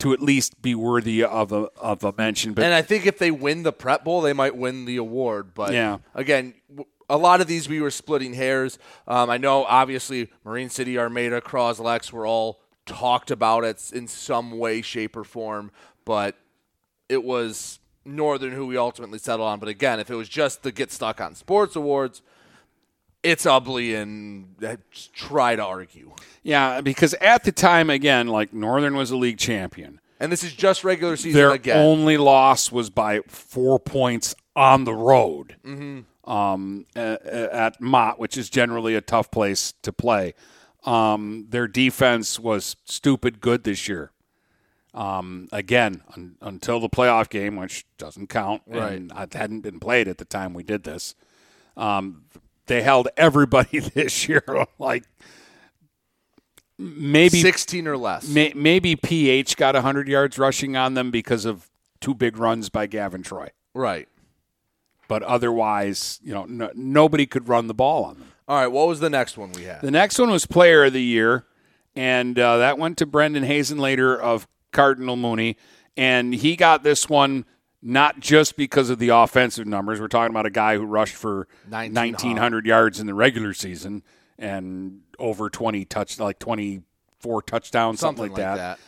[SPEAKER 7] to at least be worthy of a of a mention. But
[SPEAKER 3] and I think if they win the Prep Bowl, they might win the award. But
[SPEAKER 7] Yeah.
[SPEAKER 3] again, w- a lot of these we were splitting hairs. Um, I know, obviously, Marine City, Armada, Croslex were all talked about it in some way, shape, or form. But it was Northern who we ultimately settled on. But again, if it was just the Get Stuck on Sports Awards, it's Ubly and just try to argue.
[SPEAKER 7] yeah, because at the time, again, like Northern was a league champion.
[SPEAKER 3] And this is just regular season
[SPEAKER 7] Their
[SPEAKER 3] again.
[SPEAKER 7] only loss was by four points on the road
[SPEAKER 3] Mhm.
[SPEAKER 7] Um, at Mott, which is generally a tough place to play. Um, their defense was stupid good this year. Um, again, un- until the playoff game, which doesn't count, and it hadn't been played at the time we did this. Um, they held everybody this year like maybe
[SPEAKER 3] 16 or less.
[SPEAKER 7] May, maybe PH got 100 yards rushing on them because of two big runs by Gavin Troy.
[SPEAKER 3] Right.
[SPEAKER 7] But otherwise, you know, no, nobody could run the ball on them.
[SPEAKER 3] All right, what was the next one we had?
[SPEAKER 7] The next one was Player of the Year, and uh, that went to Brendan Hazen later of Cardinal Mooney, and he got this one not just because of the offensive numbers. We're talking about a guy who rushed for
[SPEAKER 3] 19
[SPEAKER 7] 1,900 yards in the regular season and over 20 touch, like 24 touchdowns, something, like, that.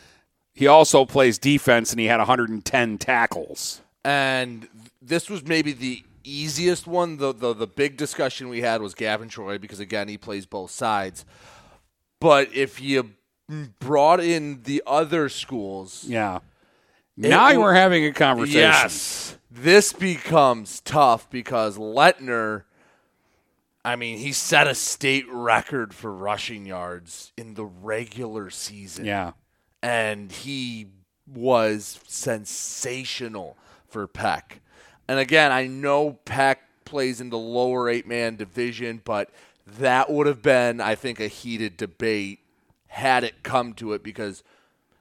[SPEAKER 7] He also plays defense, and he had 110 tackles.
[SPEAKER 3] And this was maybe the easiest one. The, the the big discussion we had was Gavin Troy because again he plays both sides. But if you brought in the other schools,
[SPEAKER 7] Yeah. Now
[SPEAKER 3] w-
[SPEAKER 7] we're having a conversation.
[SPEAKER 3] Yes. This becomes tough because Letner, I mean, he set a state record for rushing yards in the regular season.
[SPEAKER 7] Yeah.
[SPEAKER 3] And he was sensational for Peck. And again, I know Peck plays in the lower eight man division, but that would have been, I think, a heated debate had it come to it because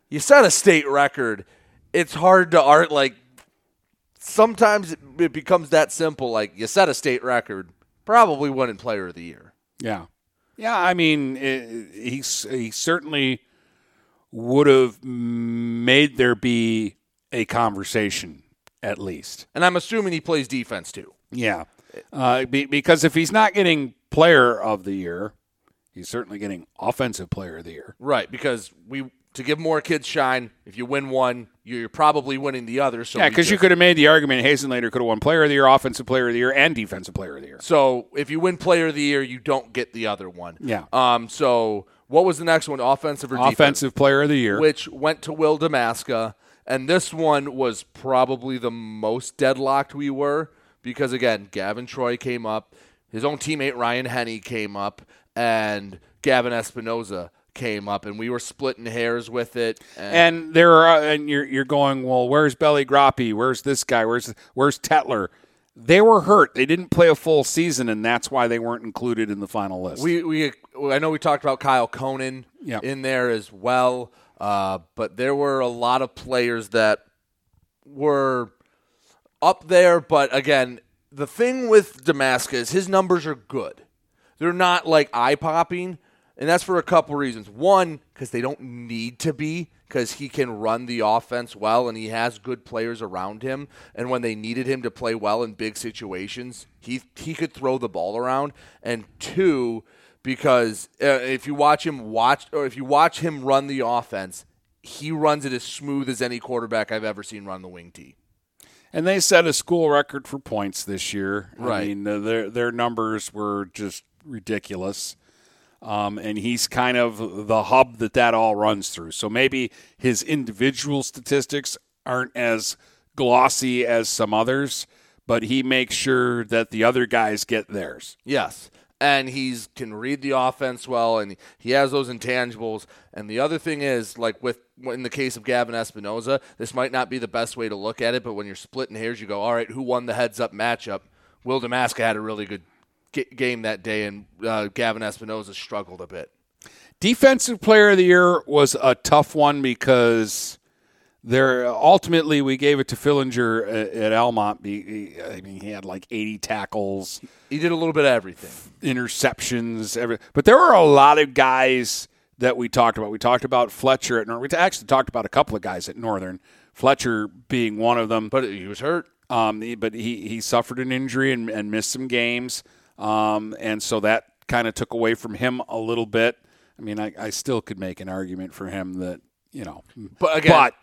[SPEAKER 3] you set a state record. It's hard to art like sometimes it, becomes that simple. Like you set a state record, probably winning player of the year.
[SPEAKER 7] Yeah. Yeah, I mean, it, he's he certainly would have made there be a conversation at least.
[SPEAKER 3] And I'm assuming he plays defense too.
[SPEAKER 7] Yeah, uh, be, because if he's not getting Player of the Year, he's certainly getting Offensive Player of the Year.
[SPEAKER 3] Right, because we to give more kids shine. If you win one, you're probably winning the other. So
[SPEAKER 7] yeah, because you could have made the argument Hazenlater could have won Player of the Year, Offensive Player of the Year, and Defensive Player of the Year.
[SPEAKER 3] So if you win player of the year, you don't get the other one.
[SPEAKER 7] Yeah.
[SPEAKER 3] Um. So what was the next one? Offensive or defensive?
[SPEAKER 7] Offensive Player of the Year.
[SPEAKER 3] which went to Will Damaska, and this one was probably the most deadlocked we were because again, Gavin Troy came up, his own teammate Ryan Henney came up, and Gavin Espinoza came up, and we were splitting hairs with it. And,
[SPEAKER 7] and there are, and you're you're going, well, where's Belly Groppy? Where's this guy? Where's where's Tetler? They were hurt. They didn't play a full season, and that's why they weren't included in the final list.
[SPEAKER 3] we we I know we talked about Kyle Conan
[SPEAKER 7] Yeah.
[SPEAKER 3] in there as well, uh, but there were a lot of players that were up there. But again, the thing with Damascus, his numbers are good. They're not like eye popping, and that's for a couple reasons. One, because they don't need to be, because he can run the offense well, and he has good players around him. And when they needed him to play well in big situations, he he could throw the ball around. And two, because uh, if you watch him watch, or if you watch him run the offense, he runs it as smooth as any quarterback I've ever seen run the wing tee.
[SPEAKER 7] and they set a school record for points this year. I
[SPEAKER 3] Right.
[SPEAKER 7] mean, uh, their their numbers were just ridiculous. Um, and he's kind of the hub that that all runs through. So maybe his individual statistics aren't as glossy as some others, but he makes sure that the other guys get theirs.
[SPEAKER 3] Yes. And he's can read the offense well, and he has those intangibles. And the other thing is, like with in the case of Gavin Espinoza, this might not be the best way to look at it, but when you're splitting hairs, you go, all right, who won the heads up matchup? Will Damaska had a really good g- game that day, and uh, Gavin Espinoza struggled a bit.
[SPEAKER 7] Defensive player of the year was a tough one because there ultimately we gave it to Fillinger at, at Almont. He- I mean, he had like 80 tackles,
[SPEAKER 3] He did a little bit of everything.
[SPEAKER 7] interceptions, every, but there were a lot of guys that we talked about. We talked about Fletcher at Northern. We actually talked about a couple of guys at Northern. Fletcher being one of them,
[SPEAKER 3] but he was hurt.
[SPEAKER 7] Um, he- but he he suffered an injury and, and missed some games, um, and so that kind of took away from him a little bit. I mean, I, I still could make an argument for him that you know,
[SPEAKER 3] But again-
[SPEAKER 7] but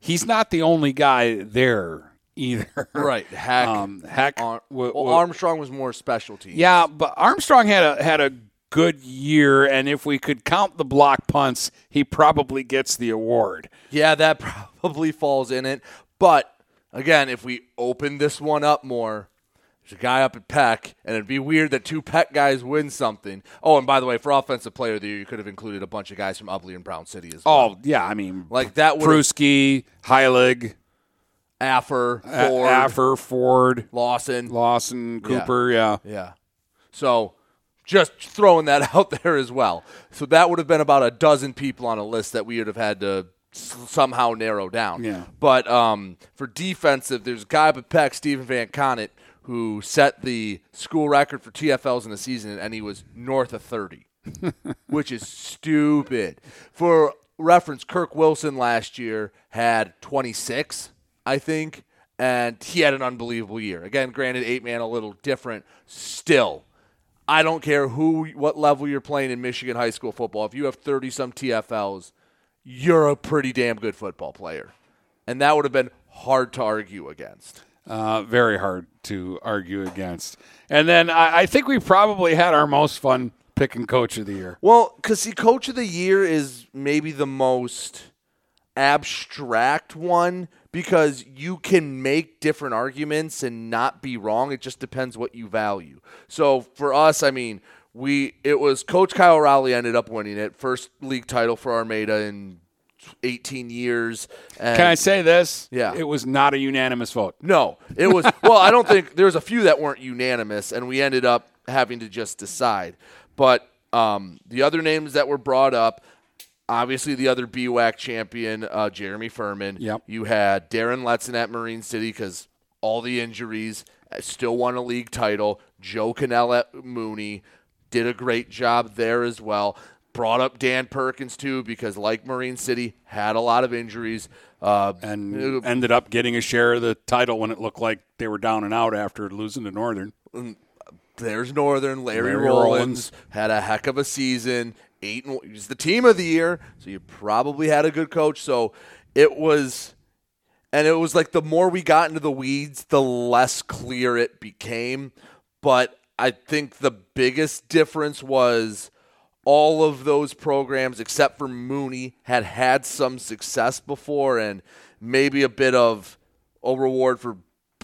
[SPEAKER 7] he's not the only guy there either.
[SPEAKER 3] Right. Hack.
[SPEAKER 7] um, Hack.
[SPEAKER 3] Ar-
[SPEAKER 7] wa-
[SPEAKER 3] well, Armstrong was more specialty.
[SPEAKER 7] yeah, but Armstrong had a had a good year, and if we could count the block punts, he probably gets the award.
[SPEAKER 3] Yeah, that probably falls in it. But again, if we open this one up more, there's a guy up at Peck, and it'd be weird that two Peck guys win something. Oh, and by the way, for offensive player of the year, you could have included a bunch of guys from Ubly and Brown City as well.
[SPEAKER 7] Oh yeah, I mean,
[SPEAKER 3] Like that would
[SPEAKER 7] Pruski, Heilig,
[SPEAKER 3] Affer, Ford,
[SPEAKER 7] Affer, Ford,
[SPEAKER 3] Lawson,
[SPEAKER 7] Lawson, Cooper. Yeah.
[SPEAKER 3] Yeah. So just throwing that out there as well. So that would have been about a dozen people on a list that we would have had to s- somehow narrow down.
[SPEAKER 7] Yeah.
[SPEAKER 3] But um, for defensive, there's a guy up at Peck, Stephen Van Connet, who set the school record for TFLs in the season, and he was north of 30, which is stupid. For reference, Kirk Wilson last year had 26, I think, and he had an unbelievable year. Again, granted, eight man a little different. Still, I don't care who, what level you're playing in Michigan high school football. If you have 30 some TFLs, you're a pretty damn good football player. And that would have been hard to argue against.
[SPEAKER 7] Uh, very hard to argue against. And then I, I think we probably had our most fun picking coach of the year.
[SPEAKER 3] Well, because see, coach of the year is maybe the most abstract one because you can make different arguments and not be wrong. It just depends what you value. So for us, I mean, we it was Coach Kyle Rowley ended up winning it, first league title for Armada in 18 years. And
[SPEAKER 7] Can I say this?
[SPEAKER 3] Yeah.
[SPEAKER 7] It was not a unanimous vote.
[SPEAKER 3] No, it was. well, I don't think there's a few that weren't unanimous, and we ended up having to just decide. But um, the other names that were brought up, obviously the other BWAC champion, uh, Jeremy Furman.
[SPEAKER 7] Yep.
[SPEAKER 3] You had Darren Letson at Marine City because all the injuries, uh, still won a league title. Joe Cannell at Mooney did a great job there as well. Brought up Dan Perkins too because, like Marine City, had a lot of injuries. Uh,
[SPEAKER 7] and ended up getting a share of the title when it looked like they were down and out after losing to Northern.
[SPEAKER 3] There's Northern. Larry,
[SPEAKER 7] Larry
[SPEAKER 3] Rollins,
[SPEAKER 7] Rollins.
[SPEAKER 3] had a heck of a season. Eight and he's the team of the year, so you probably had a good coach. So it was, and it was like the more we got into the weeds, the less clear it became. But I think the biggest difference was all of those programs, except for Mooney, had had some success before, and maybe a bit of a reward for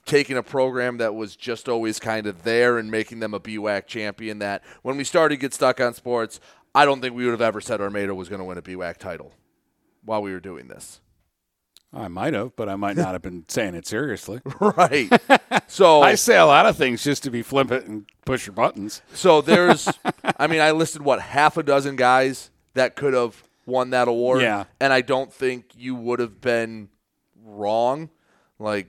[SPEAKER 3] taking a program that was just always kind of there and making them a BWAC champion. That when we started Get Stuck on Sports, I don't think we would have ever said Armada was going to win a BWAC title while we were doing this.
[SPEAKER 7] I might have, but I might not have been saying it seriously.
[SPEAKER 3] Right. So
[SPEAKER 7] I say a lot of things just to be flippant and push your buttons.
[SPEAKER 3] So there's, I mean, I listed what half a dozen guys that could have won that award.
[SPEAKER 7] Yeah.
[SPEAKER 3] and I don't think you would have been wrong. Like,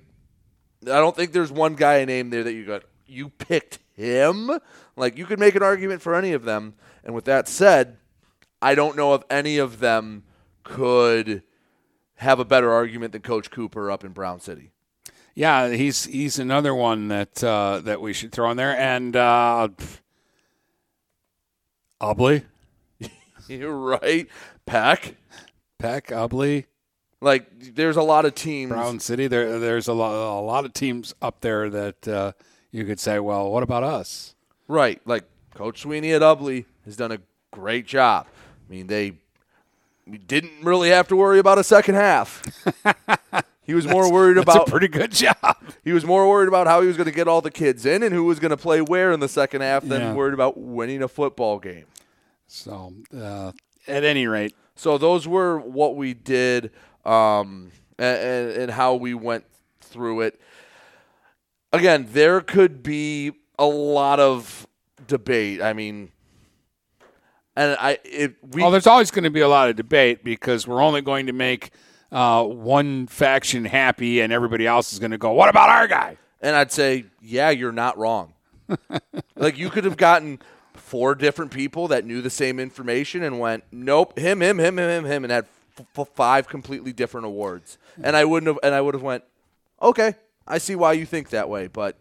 [SPEAKER 3] I don't think there's one guy named there that you got. You picked him. Like, you could make an argument for any of them. And with that said, I don't know if any of them could have a better argument than Coach Cooper up in Brown City.
[SPEAKER 7] Yeah, he's he's another one that uh, that we should throw in there. And uh,
[SPEAKER 3] You're right. Peck.
[SPEAKER 7] Peck, Ubly,
[SPEAKER 3] Like, there's a lot of teams.
[SPEAKER 7] Brown City. There there's a lot a lot of teams up there that uh, you could say, well, what about us?
[SPEAKER 3] Right. Like Coach Sweeney at Ubly has done a great job. I mean, they didn't really have to worry about a second half. he was more worried
[SPEAKER 7] That's
[SPEAKER 3] about
[SPEAKER 7] a pretty good job.
[SPEAKER 3] he was more worried about how he was going to get all the kids in and who was going to play where in the second half than
[SPEAKER 7] Yeah.
[SPEAKER 3] worried about winning a football game.
[SPEAKER 7] So uh, at any rate,
[SPEAKER 3] So those were what we did um, and, and how we went through it. Again, there could be a lot of debate. I mean, and I it, we
[SPEAKER 7] well, there's always going to be a lot of debate because we're only going to make uh, one faction happy, and everybody else is going to go, "What about our guy?"
[SPEAKER 3] And I'd say, yeah, you're not wrong. like you could have gotten four different people that knew the same information and went, nope, him, him, him, him, him, him, and had f- f- five completely different awards. And I wouldn't have, and I would have went, okay, I see why you think that way, but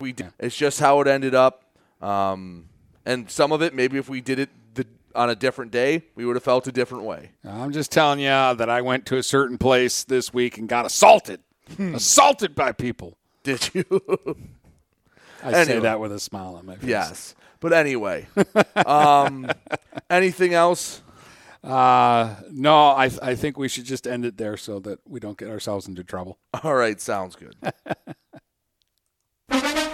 [SPEAKER 3] we, d- it's just how it ended up. Um, and some of it, maybe if we did it on a different day, we would have felt a different way.
[SPEAKER 7] I'm just telling you that I went to a certain place this week and got assaulted, assaulted by people.
[SPEAKER 3] Did you?
[SPEAKER 7] I say that with a smile on my face.
[SPEAKER 3] Yes. But anyway, um, anything else?
[SPEAKER 7] Uh, no, I I think we should just end it there so that we don't get ourselves into trouble.
[SPEAKER 3] All right, sounds good.